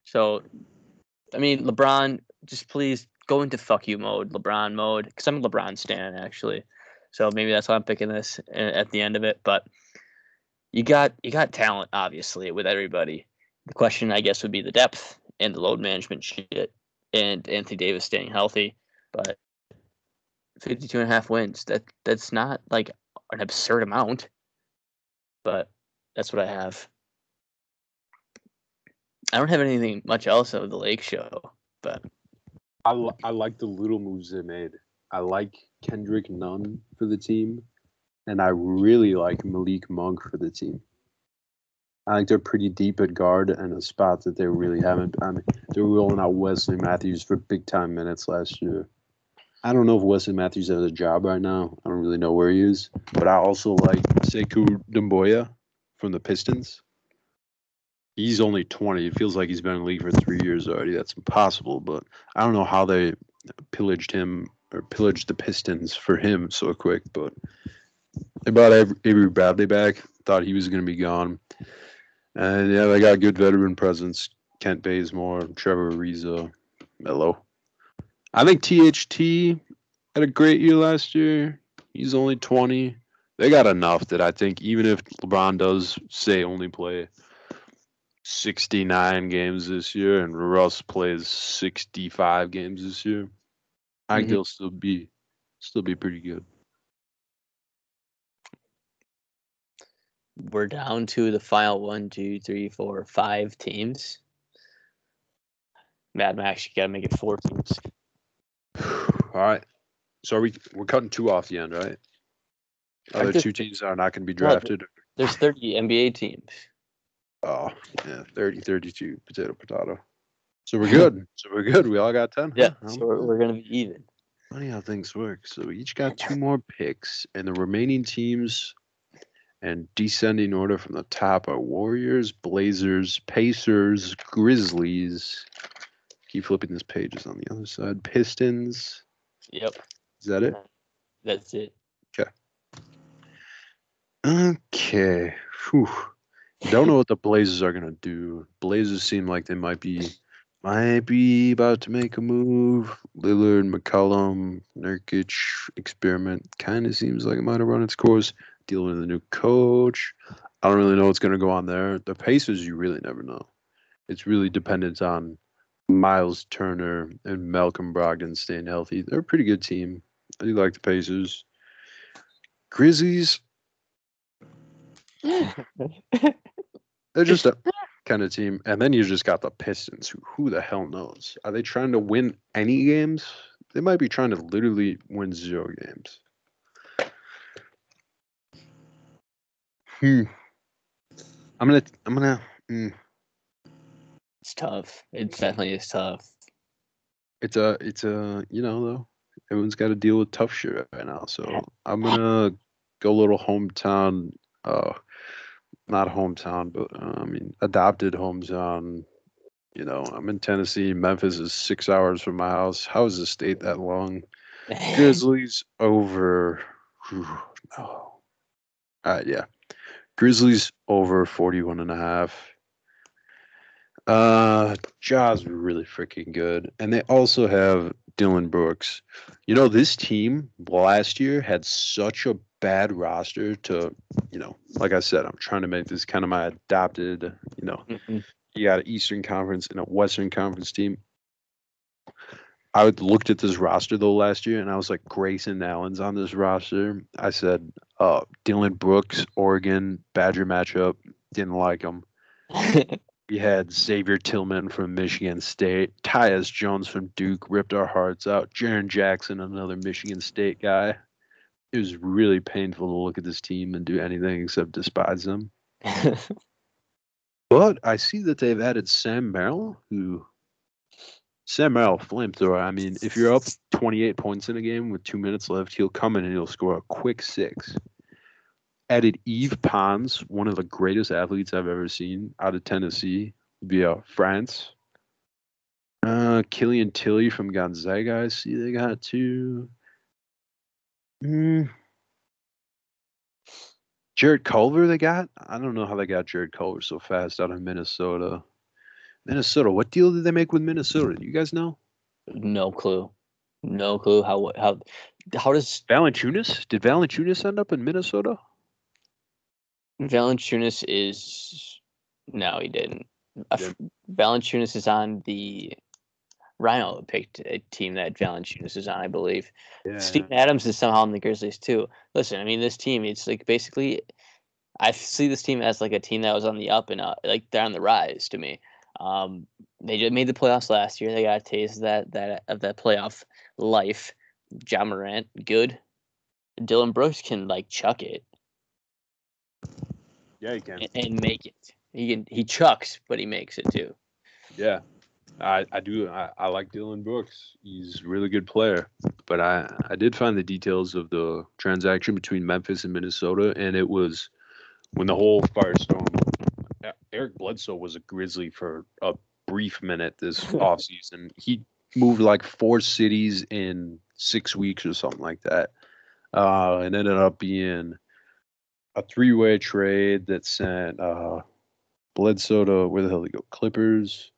So, I mean, LeBron, just please go into fuck you mode, LeBron mode, because I'm a LeBron stan actually. So maybe that's why I'm picking this at the end of it. But you got you got talent obviously with everybody. The question I guess would be the depth and the load management shit, and Anthony Davis staying healthy. But 52 and a half wins. That that's not like an absurd amount. But that's what I have. I don't have anything much else of the Lake Show, but I, I like the little moves they made. I like Kendrick Nunn for the team, and I really like Malik Monk for the team. I think they're pretty deep at guard and a spot that they really haven't. I mean, they're rolling out Wesley Matthews for big time minutes last year. I don't know if Wesley Matthews has a job right now. I don't really know where he is, but I also like Sekou Doumbouya from the Pistons. He's only 20. It feels like he's been in the league for three years already. That's impossible, but I don't know how they pillaged him or pillaged the Pistons for him so quick, but they brought Avery Bradley back. Thought he was going to be gone. And yeah, they got good veteran presence. Kent Bazemore, Trevor Ariza, Melo. I think THT had a great year last year. He's only 20. They got enough that I think even if LeBron does say only play 69 games this year and Russ plays 65 games this year, I think Mhm. they'll still be still be pretty good. We're down to the final one, two, three, four, five teams. Mad Max, you gotta make it four teams. All right. So are we we're cutting two off the end, right? Other there- two teams that are not going to be No, drafted. There's 30 NBA teams. Oh, yeah, 30, 32, potato, potato. So we're good. so we're good. We all got 10. Yeah, Huh? so we're, we're gonna be even. Funny how things work. So we each got two more picks, and the remaining teams and descending order from the top are Warriors, Blazers, Pacers, Grizzlies. Keep flipping this page is on the other side. Pistons. Yep, Is that it? that's it. Okay. Whew. Don't know what the Blazers are gonna do. Blazers seem like they might be might be about to make a move. Lillard, McCollum, Nurkic experiment kind of seems like it might have run its course. Dealing with a new coach. I don't really know what's gonna go on there. The Pacers, you really never know. It's really dependent on Miles Turner and Malcolm Brogdon staying healthy. They're a pretty good team. I do like the Pacers. Grizzlies, they're just a kind of team. And then you just got the Pistons, who who the hell knows? Are they trying to win any games? They might be trying to literally win zero games. Hmm. I'm gonna I'm gonna mm, It's tough. It definitely is tough. it's a it's a you know though everyone's got to deal with tough shit right now. So I'm gonna go a little hometown. Uh, not hometown, but uh, I mean adopted hometown. You know, I'm in Tennessee. Memphis is six hours from my house. How is the state that long? Grizzlies over. whew, no. All right, yeah. Grizzlies over 41 and a half. Uh, Jaws were really freaking good. And they also have Dillon Brooks. You know, this team last year had such a bad roster to, you know, like I said, I'm trying to make this kind of my adopted, you know, Mhm. you got an Eastern Conference and a Western Conference team. I looked at this roster though last year, and I was like, Grayson Allen's on this roster. I said, uh, Dillon Brooks, Oregon Badger matchup. Didn't like him. We had Xavier Tillman from Michigan State, Tyus Jones from Duke ripped our hearts out. Jaren Jackson, another Michigan State guy. It was really painful to look at this team and do anything except despise them. But I see that they've added Sam Merrill, who Sam Merrill, flamethrower. I mean, if you're up 28 points in a game with two minutes left, he'll come in and he'll score a quick six. Added Yves Pons, one of the greatest athletes I've ever seen out of Tennessee via France. Uh, Killian Tilly from Gonzaga, I see they got two. Mm. Jarrett Culver, they got. I don't know how they got Jarrett Culver so fast out of Minnesota. Minnesota, what deal did they make with Minnesota? Do you guys know? no clue. No clue how how how does Valanciunas? Did Valanciunas end up in Minnesota? Valanciunas is no, he didn't. F- Valanciunas is on the Rhino picked a team that Valanciunas is on, I believe. Yeah. Steven Adams is somehow in the Grizzlies too. Listen, I mean, this team, it's like basically, I see this team as like a team that was on the up and up, like they're on the rise to me. Um, they just made the playoffs last year. They got a taste of that that of that playoff life. Ja Morant, good. Dillon Brooks can like chuck it Yeah, he can. and, and make it. He can he chucks, but he makes it too. Yeah. I, I do I, I like Dillon Brooks. He's a really good player. But I, I did find the details of the transaction between Memphis and Minnesota and it was when the whole firestorm Eric Bledsoe was a Grizzly for a brief minute this offseason. He moved like four cities in six weeks or something like that. Uh, and ended up being a three-way trade that sent uh, Bledsoe to where the hell did he go? Clippers,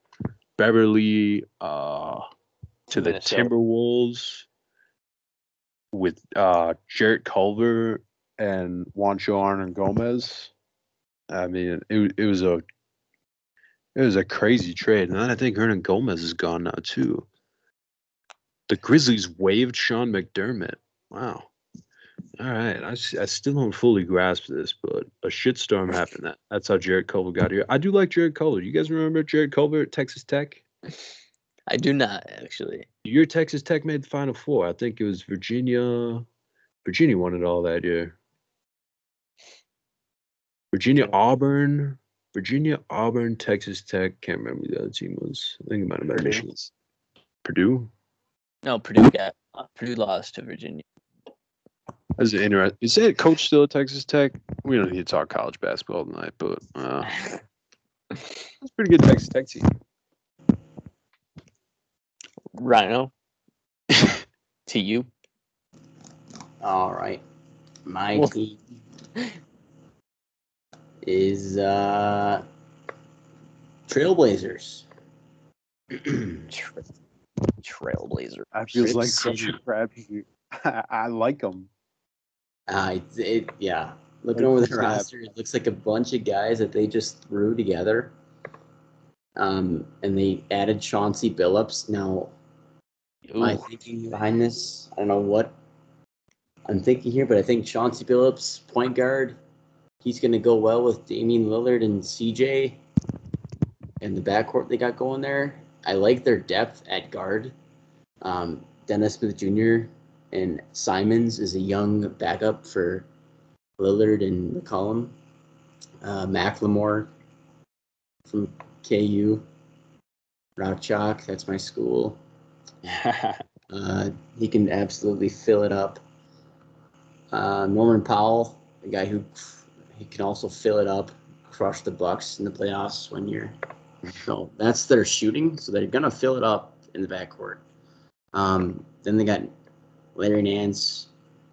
Beverley uh, to the Minnesota. Timberwolves with uh, Jarrett Culver and Juancho Hernangomez. I mean, it it was a it was a crazy trade, and then I think Hernangomez is gone now too. The Grizzlies waived Sean McDermott. Wow. All right, I, I still don't fully grasp this, but a shitstorm happened. That that's how Jarrett Culver got here. I do like Jarrett Culver. You guys remember Jarrett Culver at Texas Tech? I do not actually. Your Texas Tech made the Final Four. I think it was Virginia. Virginia won it all that year. Virginia Auburn, Virginia Auburn, Texas Tech. Can't remember who the other team was. I think it might have been Purdue. Michigan. Purdue. No, Purdue got Purdue lost to Virginia. That's interesting. Is that coach still at Texas Tech? We don't need to talk college basketball tonight, but uh, that's a pretty good Texas Tech team. Rhino. to you. All right. My Well- team is uh, Trailblazers. Tra- Trailblazer. That feels like Trips. such a crappy. I, I like them. Uh, it, it, yeah. Looking over the roster, it looks like a bunch of guys that they just threw together. Um, and they added Chauncey Billups. Now, my thinking behind this, I don't know what I'm thinking here, but I think Chauncey Billups, point guard, he's going to go well with Damian Lillard and CJ and the backcourt they got going there. I like their depth at guard. Um, Dennis Smith Jr. and Simons is a young backup for Lillard and McCollum. Uh, McLemore from KU. Rock Chalk, that's my school. Uh, he can absolutely fill it up. Uh, Norman Powell, the guy who he can also fill it up, crush the Bucks in the playoffs one year. So that's their shooting. So they're gonna fill it up in the backcourt. Um, then they got Larry Nance,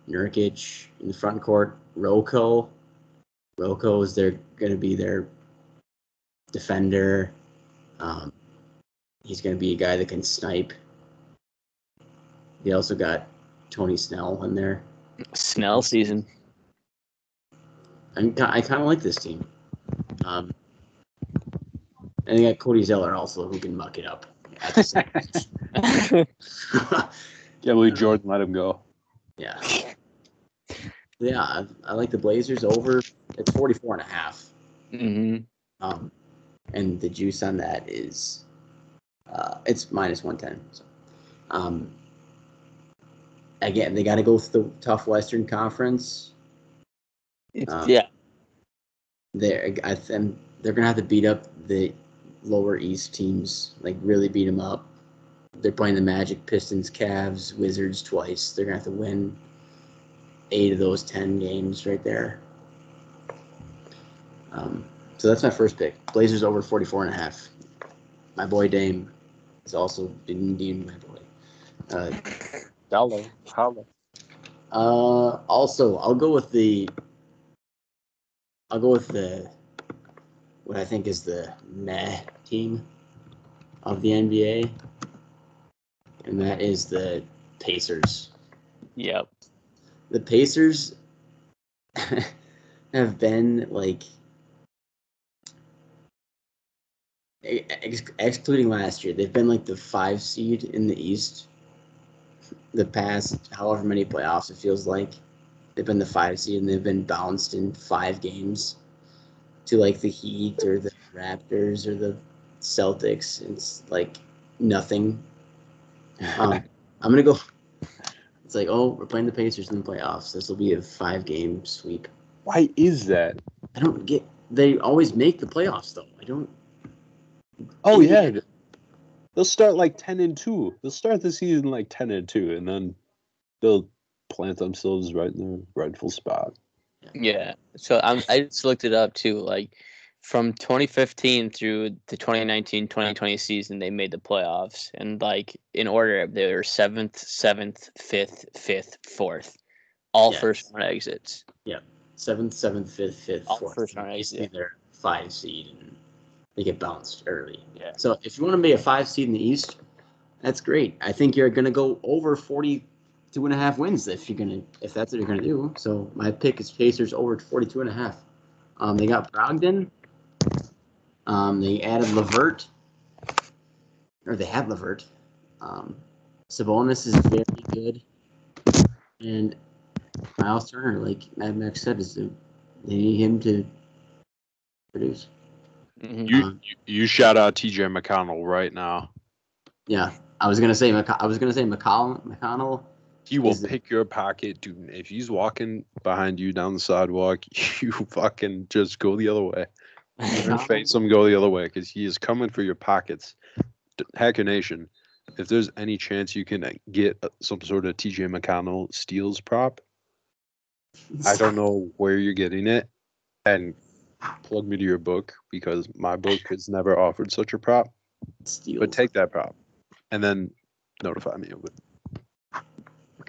Nurkic in the front court. Rocco, Rocco is their gonna be their defender. Um, he's gonna be a guy that can snipe. They also got Tony Snell in there. Snell season. I'm, I kind of like this team. Um, and they got Cody Zeller also who can muck it up. At the same time. Yeah, believe Jordan let him go. yeah. Yeah, I, I like the Blazers over. It's 44 and a half. hmm Um, and the juice on that is uh, it's minus 110. So, um, again, they got to go through the tough Western Conference. Um, yeah. they're I think they're gonna have to beat up the lower East teams, like really beat them up. They're playing the Magic, Pistons, Cavs, Wizards twice. They're gonna have to win eight of those ten games right there. Um, so that's my first pick. Blazers over 44 and a half. My boy Dame is also indeed my boy. Uh, Hello. Hello. uh, also, I'll go with the. I'll go with the. What I think is the meh team of the NBA, and that is the Pacers. Yep. The Pacers have been like, ex- excluding last year, they've been like the five seed in the East. The past however many playoffs it feels like, they've been the five seed and they've been bounced in five games to like the Heat or the Raptors or the Celtics. It's like nothing. Um, I'm gonna go. It's like, oh, we're playing the Pacers in the playoffs. This will be a five game sweep. Why is that? I don't get. They always make the playoffs though. I don't. Oh yeah. They'll start like ten and two. They'll start the season like ten and two, and then they'll plant themselves right in their rightful spot. Yeah. So I'm, I just looked it up too. Like from 2015 through the 2019-2020 season, they made the playoffs, and like in order, they were seventh, seventh, fifth, fifth, fourth, all Yeah. first round exits. Yeah. Seventh, seventh, fifth, fifth, All fourth. first round Basically, exit. they're five seed and they get bounced early. Yeah. So if you want to be a five seed in the East, that's great. I think you're going to go over 42 and a half wins if you're going to if that's what you're going to do. So my pick is Pacers over 42 and a half. Um, they got Brogdon. Um, they added LeVert, or they had LeVert. Um, Sabonis is very good, and Miles Turner, like Mad Max said, is the, they need him to produce. Mhm. You, Um, you you shout out TJ McConnell right now. Yeah, I was gonna say I was gonna say McCollum McConnell. He will Is it- pick your pocket, dude. If he's walking behind you down the sidewalk, you fucking just go the other way. Face him, go the other way, because he is coming for your pockets. Hacker Nation, if there's any chance you can uh, get uh, some sort of TJ McConnell steals prop, I don't know where you're getting it, and plug me to your book because my book has never offered such a prop. Steals. But take that prop, and then notify me of it.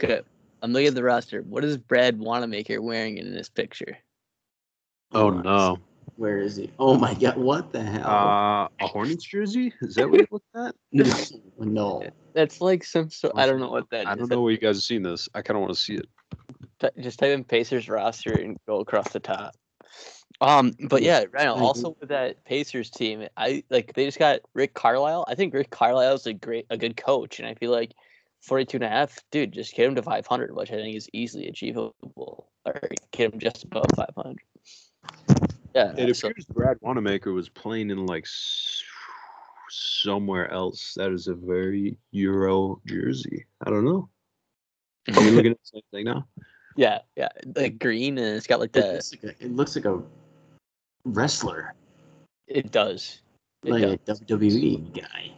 Okay. I'm looking at the roster. What is Brad Wanamaker wearing in this picture? Oh Nice. no! Where is he? Oh my god! What the hell? Uh, a Hornets jersey? Is that what you're looking at? no, no. That's like some sort. I don't know what that I is. don't know where you guys have seen this. I kind of want to see it. T- just type in Pacers roster and go across the top. Um, but yeah, right now, also with that Pacers team, I like they just got Rick Carlisle. I think Rick Carlisle is a great, a good coach, and I feel like 42 and a half, dude, just get him to 500, which I think is easily achievable, or get him just above 500. Yeah, It so- appears Brad Wanamaker was playing in like somewhere else. That is a very Euro jersey. I don't know. Are we looking at the same thing now? yeah, yeah, like green, and it's got like It the. looks like a, it looks like a wrestler, It does. It like does. a WWE guy.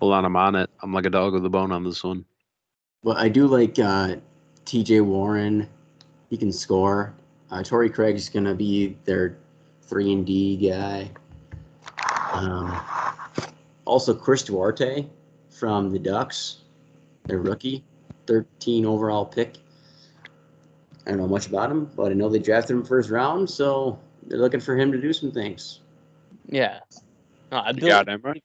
Hold on, I'm on it. I'm like a dog with a bone on this one. Well, I do like uh, T.J. Warren. He can score. Uh, Torrey Craig's gonna be their three and D guy. Um, also, Chris Duarte from the Ducks, their rookie, 13 overall pick. I don't know much about him, but I know they drafted him first round, so they're looking for him to do some things. Yeah. No, I You got him right.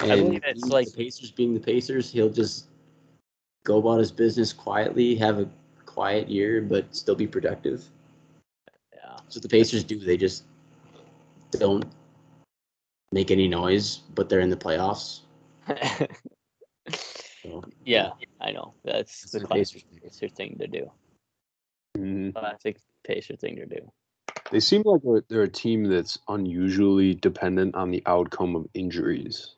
And believe it's like- the Pacers being the Pacers, he'll just go about his business quietly, have a quiet year, but still be productive. yeah. So the Pacers do. They just don't make any noise, but they're in the playoffs. So, yeah, I know. That's That's the the classic Pacers. Pacer thing to do. Mhm. Classic Pacer thing to do. They seem like they're, they're a team that's unusually dependent on the outcome of injuries.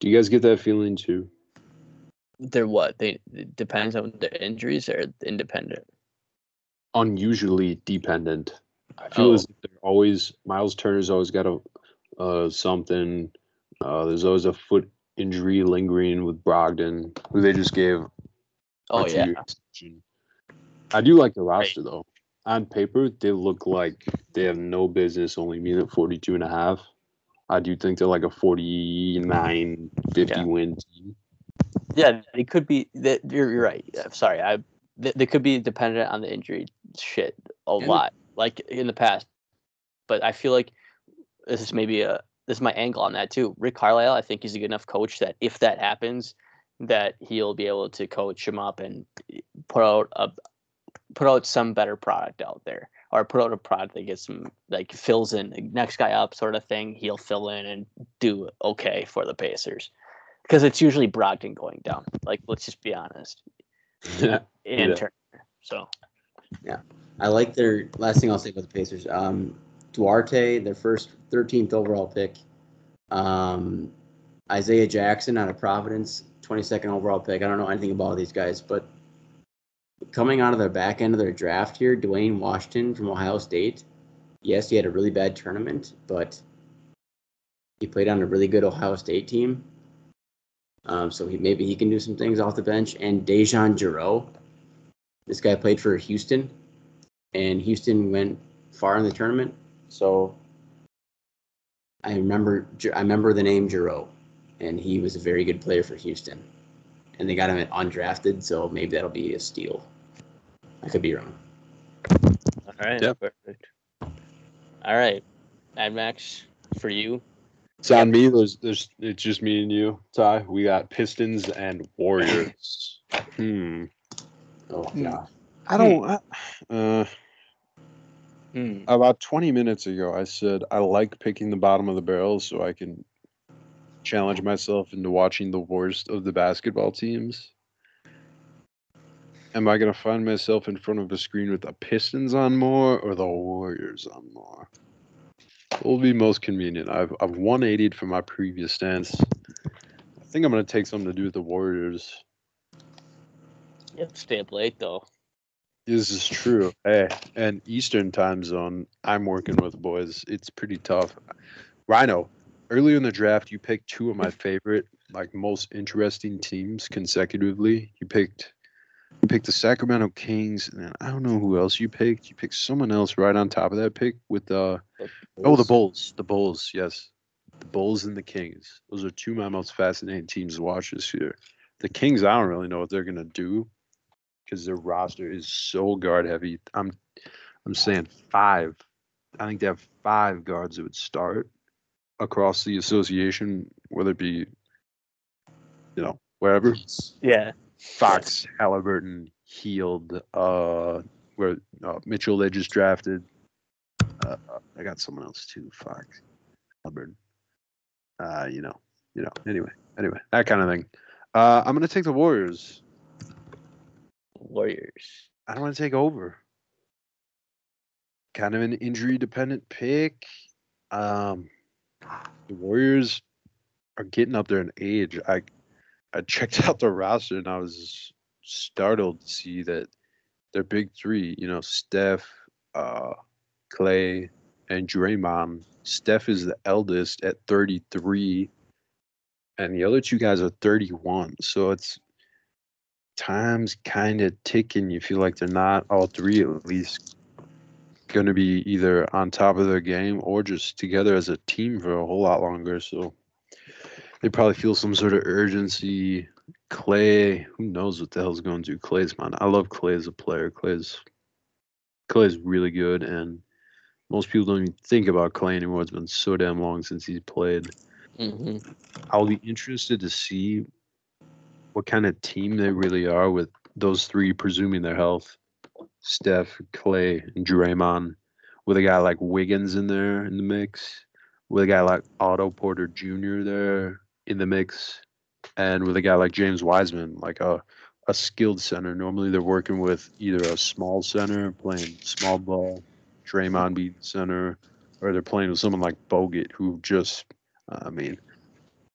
Do you guys get that feeling too? They're what? They it depends on their injuries or independent. Unusually dependent. I feel Oh. as if they're always Miles Turner's always got a uh, something. Uh, there's always a foot injury lingering with Brogdon, who they just gave Oh yeah. I do like the roster though. On paper, they look like they have no business only being at 42 and a half. I do think they're like a 49, 50 Yeah. win team. Yeah, they could be. They, you're, you're right. I'm sorry. I they, they could be dependent on the injury shit a lot, like in the past. But I feel like this is maybe a this is my angle on that too. Rick Carlisle, I think he's a good enough coach that if that happens, that he'll be able to coach him up and put out a put out some better product out there, or put out a product that gets some like fills in next guy up sort of thing. He'll fill in and do okay for the Pacers because it's usually Brogdon going down. Like, let's just be honest. And Yeah. Turner. So Yeah, I like their last thing I'll say about the Pacers. Um, Duarte, their first 13th overall pick. Um, Isaiah Jackson out of Providence, 22nd overall pick. I don't know anything about these guys, but coming out of their back end of their draft here, Duane Washington from Ohio State. Yes, he had a really bad tournament, but he played on a really good Ohio State team. Um, so he, maybe he can do some things off the bench. And DeJon Jarreau, this guy played for Houston, and Houston went far in the tournament. So I remember I remember the name Giroux, and he was a very good player for Houston. And they got him at undrafted, so maybe that'll be a steal. I could be wrong. all right, Yep. perfect. All right, Mad Max for you. It's on me. There's, there's, it's just me and you, Ty. We got Pistons and Warriors. hmm. Oh Hmm. yeah. I don't. I- Uh, Hmm. about 20 minutes ago, I said I like picking the bottom of the barrel so I can challenge myself into watching the worst of the basketball teams. Am I going to find myself in front of a screen with the Pistons on more or the Warriors on more? What will be most convenient? I've, I've 180'd from my previous stance. I think I'm going to take something to do with the Warriors. You have to stay up late though. This is true. Hey, and Eastern time zone, I'm working with boys. It's pretty tough. Rhino, earlier in the draft, you picked two of my favorite, like most interesting teams consecutively. You picked you picked the Sacramento Kings, and I don't know who else you picked. You picked someone else right on top of that pick with uh, the oh the Bulls. The Bulls, yes. The Bulls and the Kings. Those are two of my most fascinating teams to watch this year. The Kings, I don't really know what they're gonna do because their roster is so guard heavy. I'm I'm saying five I think they have five guards that would start across the association, whether it be, you know, wherever. Yeah. Fox, Haliburton, Hield, uh, where uh, Mitchell they just drafted. Uh, I got someone else too. Fox, Haliburton. Uh, you know, you know. Anyway, anyway, that kind of thing. Uh, I'm gonna take the Warriors. Warriors. I don't want to take over. Kind of an injury dependent pick. Um, the Warriors are getting up there in age. I I checked out the roster and I was startled to see that their big three, you know, Steph, uh, Klay, and Draymond. Steph is the eldest at 33, and the other two guys are 31. So it's time's kind of ticking. You feel like they're not all three at least going to be either on top of their game or just together as a team for a whole lot longer. So they probably feel some sort of urgency. Klay, who knows what the hell's going to do? Klay's man. I love Klay as a player. Klay's Klay's really good, and most people don't even think about Klay anymore. It's been so damn long since he's played. hmm I'll be interested to see what kind of team they really are with those three, presuming their health. Steph, Klay, and Draymond, with a guy like Wiggins in there in the mix, with a guy like Otto Porter Jr. there in the mix, and with a guy like James Wiseman, like a a skilled center. Normally they're working with either a small center playing small ball, Draymond the center, or they're playing with someone like Bogut who just, I mean,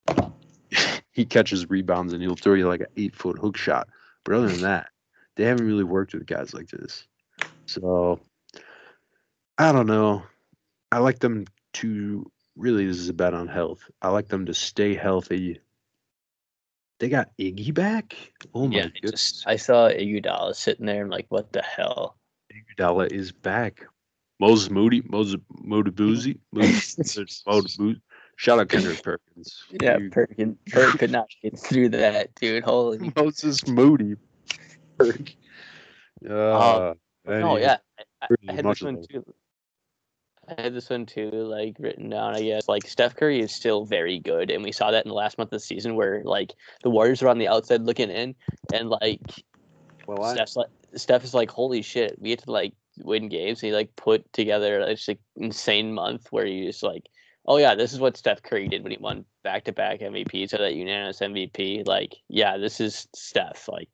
he catches rebounds and he'll throw you like an eight foot hook shot. But other than that, they haven't really worked with guys like this. So I don't know. I like them to really this is a bet on health. I like them to stay healthy. They got Iggy back. Oh my yeah. goodness. Just, I saw Iguodala sitting there. I'm like, what the hell? Iguodala is back. Moses Moody, Moses Modabuzi, Modabuzi. Shout out Kendrick Perkins. Yeah, You- Perkin, Perk could not get through that, dude. Holy. Moses Moody. Perk. Uh, No, any- yeah. I, I- had this one too. I had this one too, like written down. I guess like Steph Curry is still very good, and we saw that in the last month of the season where like the Warriors were on the outside looking in, and like Well, Steph's like Steph is like, holy shit, we get to like win games. He like put together this like, insane month where he just like, oh yeah, this is what Steph Curry did when he won back to back MVP, so that unanimous MVP. Like, yeah, this is Steph. Like,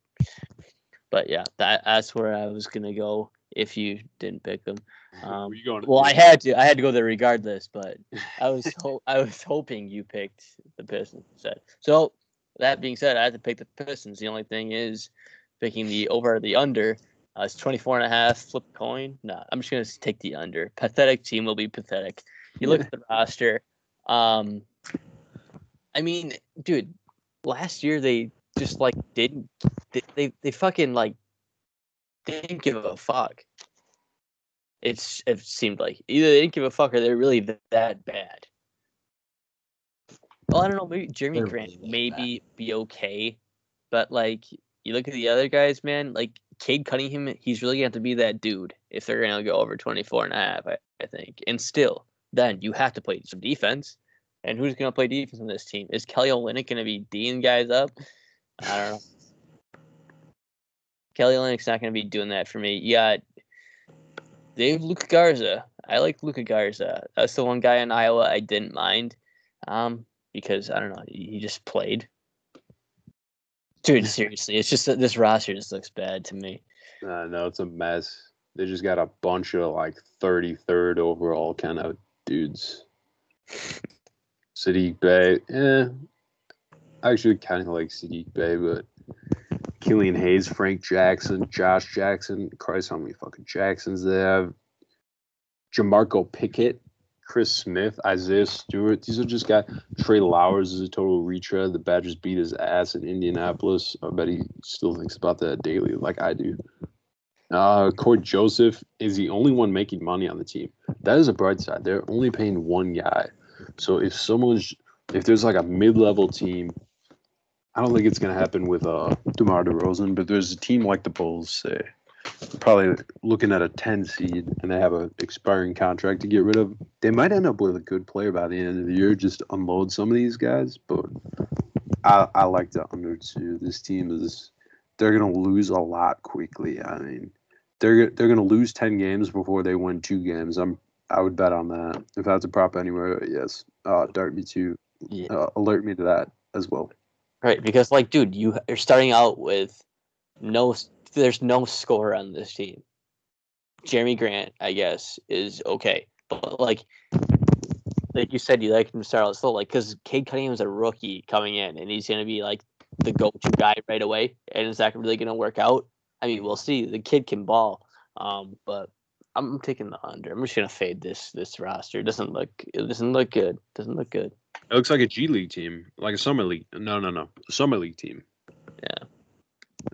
but yeah, that that's where I was gonna go if you didn't pick them. Um, going? well, I had to. I had to go there regardless, but I was ho- I was hoping you picked the Pistons. So that being said, I had to pick the Pistons. The only thing is picking the over or the under. Uh, it's 24 and a half. Flip coin. No, I'm just gonna take the under. Pathetic team will be pathetic. You look at the roster. Um, I mean, dude, last year they just like didn't they they, they fucking like didn't give a fuck. It's it seemed like either they didn't give a fuck or they're really th- that bad. Well, I don't know. Maybe Jerami They're Grant really maybe be okay, but like you look at the other guys, man. Like Cade Cunningham, he's really gonna have to be that dude if they're gonna go over 24 and a half. I, I think, and still, then you have to play some defense. And who's gonna play defense on this team? Is Kelly Olynyk gonna be D'ing guys up? I don't know. Kelly Olynyk's not going to be doing that for me. You got Dave Luka Garza. I like Luka Garza. That's the one guy in Iowa I didn't mind, um, because I don't know. He he just played. Dude, seriously, it's just that this roster just looks bad to me. Uh, no, it's a mess. They just got a bunch of like 33rd overall kind of dudes. Saddiq Bey, eh. I actually kind of like Saddiq Bey, but Killian Hayes, Frank Jackson, Josh Jackson. Christ, how many fucking Jacksons they have? Jamorko Pickett, Chris Smith, Isaiah Stewart. These are just guys. Trey Lyles is a total retread. The Badgers beat his ass in Indianapolis. I bet he still thinks about that daily, like I do. Uh, Cory Joseph is the only one making money on the team. That is a bright side. They're only paying one guy. So if someone's, if there's like a mid-level team, I don't think it's gonna happen with uh DeMar DeRozan, but there's a team like the Bulls, say, probably looking at a 10 seed and they have an expiring contract to get rid of. They might end up with a good player by the end of the year, just unload some of these guys. But I, I like the under two. This team is they're gonna lose a lot quickly. I mean, they're they're gonna lose 10 games before they win two games. I'm I would bet on that. If that's a prop anywhere, yes. Uh, dart me to Yeah. uh, alert me to that as well. Right, because like, dude, you you're starting out with no. There's no score on this team. Jerami Grant, I guess, is okay, but like, like you said, you like him to start out slow, like because Cade Cunningham's a rookie coming in, and he's gonna be like the go-to guy right away, and is that really gonna work out? I mean, we'll see. The kid can ball, um, but I'm taking the under. I'm just gonna fade this this roster. It doesn't look it doesn't look good. It Doesn't look good. It looks like a G League team, like a summer league. No, no, no, a summer league team. Yeah.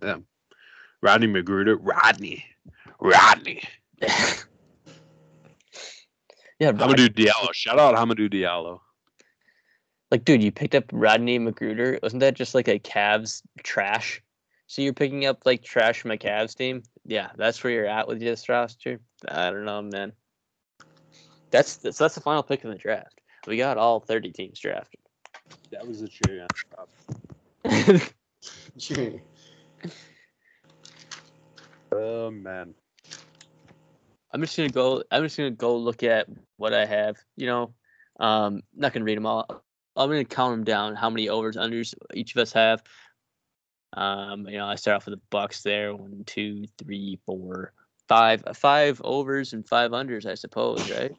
Yeah. Rodney McGruder, Rodney, Rodney. yeah, Rod- Hamidou Diallo. Shout out Hamidou Diallo. Like, dude, you picked up Rodney McGruder. Wasn't that just like a Cavs trash? So you're picking up like trash from a Cavs team? Yeah, that's where you're at with this roster. I don't know, man. That's that's, that's the final pick in the draft. We got all 30 teams drafted. That was a on top. Oh man. I'm just gonna go. I'm just gonna go look at what I have. You know, um, not gonna read them all. I'm gonna count them down. How many overs, unders each of us have. Um, you know, I start off with the Bucks there. One, two, three, four, five. uh, overs and five unders, I suppose, right?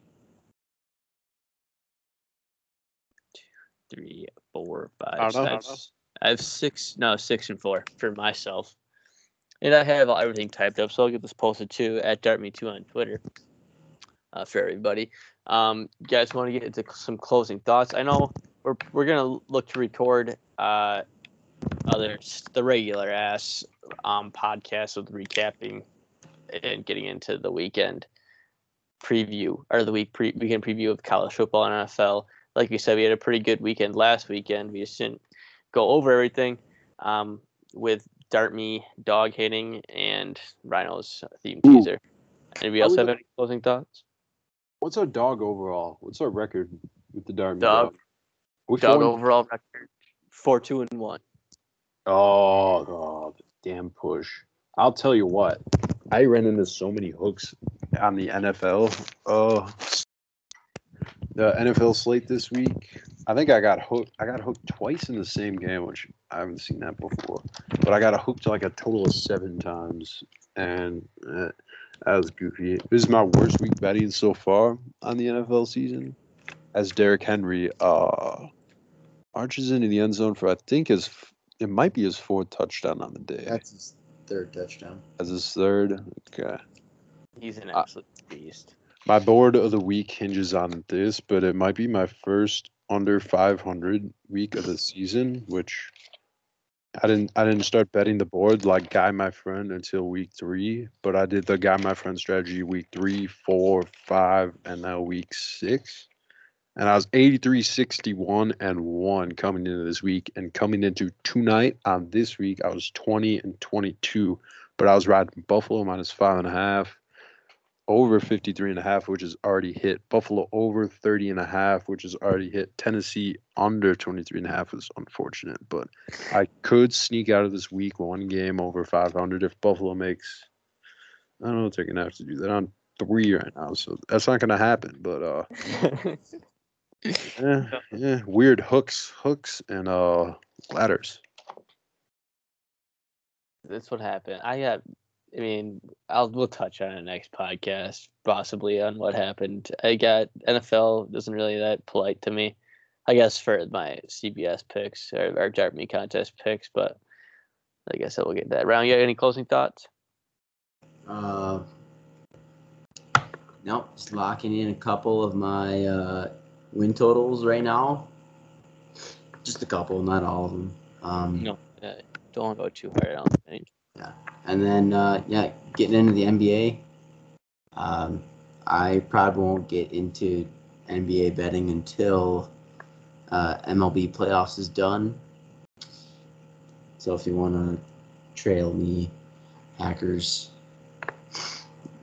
Two, three, four, five. I don't know. I have, six. No, six and four for myself. And I have everything typed up, so I'll get this posted too at DartMe2 on Twitter uh, for everybody. Um, you guys want to get into some closing thoughts? I know we're we're gonna look to record uh, other the regular ass um, podcast with recapping and getting into the weekend preview or the week pre- weekend preview of college football and NFL. Like we said, we had a pretty good weekend last weekend. We just didn't go over everything um, with Dart Me dog hitting and Rhino's theme Ooh. teaser. Anybody else have any closing thoughts? What's our dog overall? What's our record with the Dart Me Dog. Which Dog overall record four two and one. Oh, the damn push. I'll tell you what. I ran into so many hooks on the NFL. Oh, the NFL slate this week. I think I got hooked. I got hooked twice in the same game, which I haven't seen that before. But I got hooked like a total of seven times, and uh, that was goofy. This is my worst week betting so far on the NFL season, as Derrick Henry uh, arches into the end zone for I think his it might be his fourth touchdown on the day. That's his third touchdown. As his third. Okay. He's an absolute beast. My board of the week hinges on this, but it might be my first under 500 week of the season, which I didn't I didn't start betting the board like guy my friend until week three, but I did the guy my friend strategy week three, four, five, and now week six. And I was 83, 61, and one coming into this week. And coming into tonight on this week, I was 20 and 22. But I was riding Buffalo minus five and a half, over 53 and a half, which is already hit. Buffalo over 30 and a half, which is already hit. Tennessee under 23 and a half is unfortunate. But I could sneak out of this week one game over 500 if Buffalo makes. I don't know if they're going to have to do that. I'm three right now, so that's not going to happen. But uh, yeah, yeah, weird hooks, hooks, and uh, ladders. That's what happened. I got. I mean, I'll we'll touch on it next podcast, possibly on what happened. I got NFL isn't really that polite to me. I guess for my CBS picks or our Dart Me contest picks, but I guess I will get that round. You got any closing thoughts? Uh, nope, just locking in a couple of my uh, win totals right now. Just a couple, not all of them. Um, No, uh, don't go too hard. I don't think. Yeah, and then, uh, yeah, getting into the NBA. Um, I probably won't get into NBA betting until uh, MLB playoffs is done. So if you want to trail me, hackers,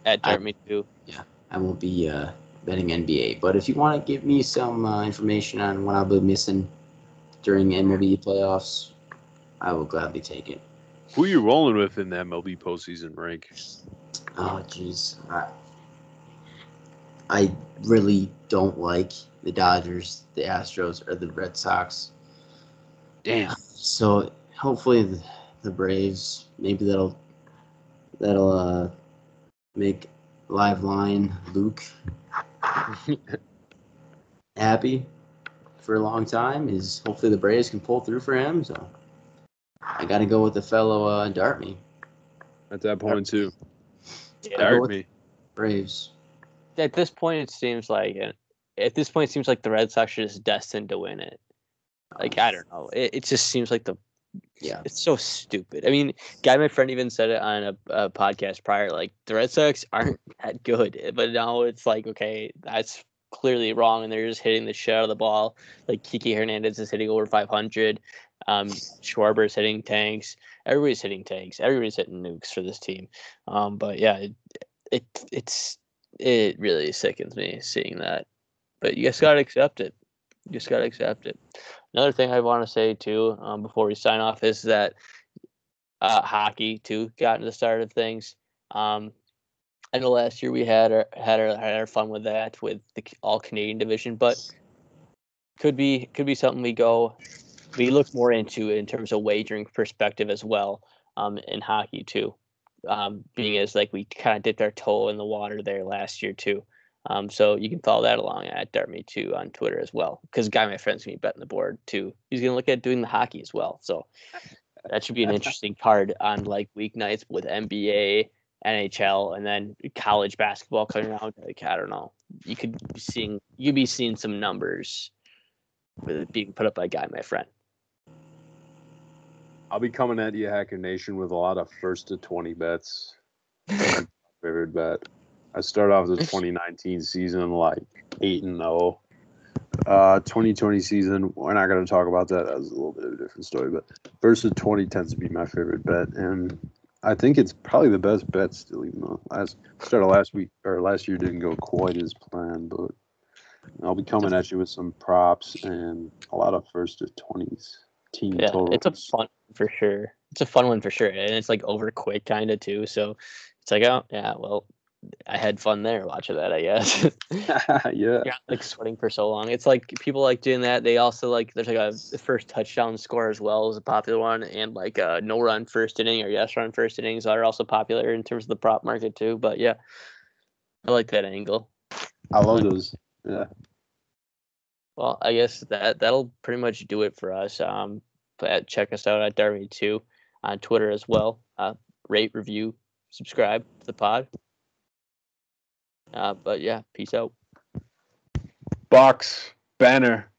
At Dart Me too. Yeah, I won't be uh, betting NBA. But if you want to give me some uh, information on what I'll be missing during MLB playoffs, I will gladly take it. Who are you rolling with in the MLB postseason rank? Oh, jeez. I, I really don't like the Dodgers, the Astros, or the Red Sox. Damn. So hopefully the, the Braves, maybe that'll that'll uh, make live line Luke happy for a long time. Is hopefully the Braves can pull through for him. So I got to go with the fellow uh, Dart me At that point too. Yeah. Dart- Dart with- me. Braves. At this point, it seems like at this point, it seems like the Red Sox are just destined to win it. Like I don't know. It, it just seems like the Yeah. it's so stupid. I mean, guy, my friend even said it on a, a podcast prior. Like the Red Sox aren't that good, but now it's like okay, that's clearly wrong, and they're just hitting the shit out of the ball. Like Kiki Hernandez is hitting over 500. Um, Schwarber's hitting tanks. Everybody's hitting tanks. Everybody's hitting nukes for this team. Um, but yeah, it, it it's it really sickens me seeing that. But you just gotta accept it. You just gotta accept it. Another thing I want to say too, um, before we sign off, is that uh, hockey too got into the start of things. Um, I know last year we had our had our, had our fun with that with the all Canadian division, but could be could be something we go we look more into in terms of wagering perspective as well um, in hockey too. Um, being as like we kind of dipped our toe in the water there last year too. Um, so you can follow that along at Dartme too on Twitter as well. Because guy, my friend's gonna be betting the board too. He's gonna look at doing the hockey as well. So that should be an interesting card on like weeknights with NBA, NHL, and then college basketball coming around. Like I don't know, you could be seeing you could be seeing some numbers with it being put up by guy, my friend. I'll be coming at you, Hacker Nation, with a lot of first to twenty bets. Favorite bet. I start off the 2019 season like eight and zero. Uh, 2020 season, we're not going to talk about that. That's a little bit of a different story. But versus 20 tends to be my favorite bet, and I think it's probably the best bet still. Even though last start of last week or last year didn't go quite as planned, but I'll be coming at you with some props and a lot of first to 20s team Yeah, totals. it's a fun for sure. It's a fun one for sure, and it's like over quick kind of too. So it's like, oh yeah, well, I had fun there watching that. I guess. yeah. You're like sweating for so long. It's like people like doing that. They also like there's like a first touchdown score as well is a popular one, and like uh, no run first inning or yes run first innings are also popular in terms of the prop market too. But yeah, I like that angle. I love those. Yeah. Well, I guess that that'll pretty much do it for us. Um, but check us out at Darby Two on Twitter as well. Uh, rate, review, subscribe to the pod. Uh, but yeah, peace out. Box, banner,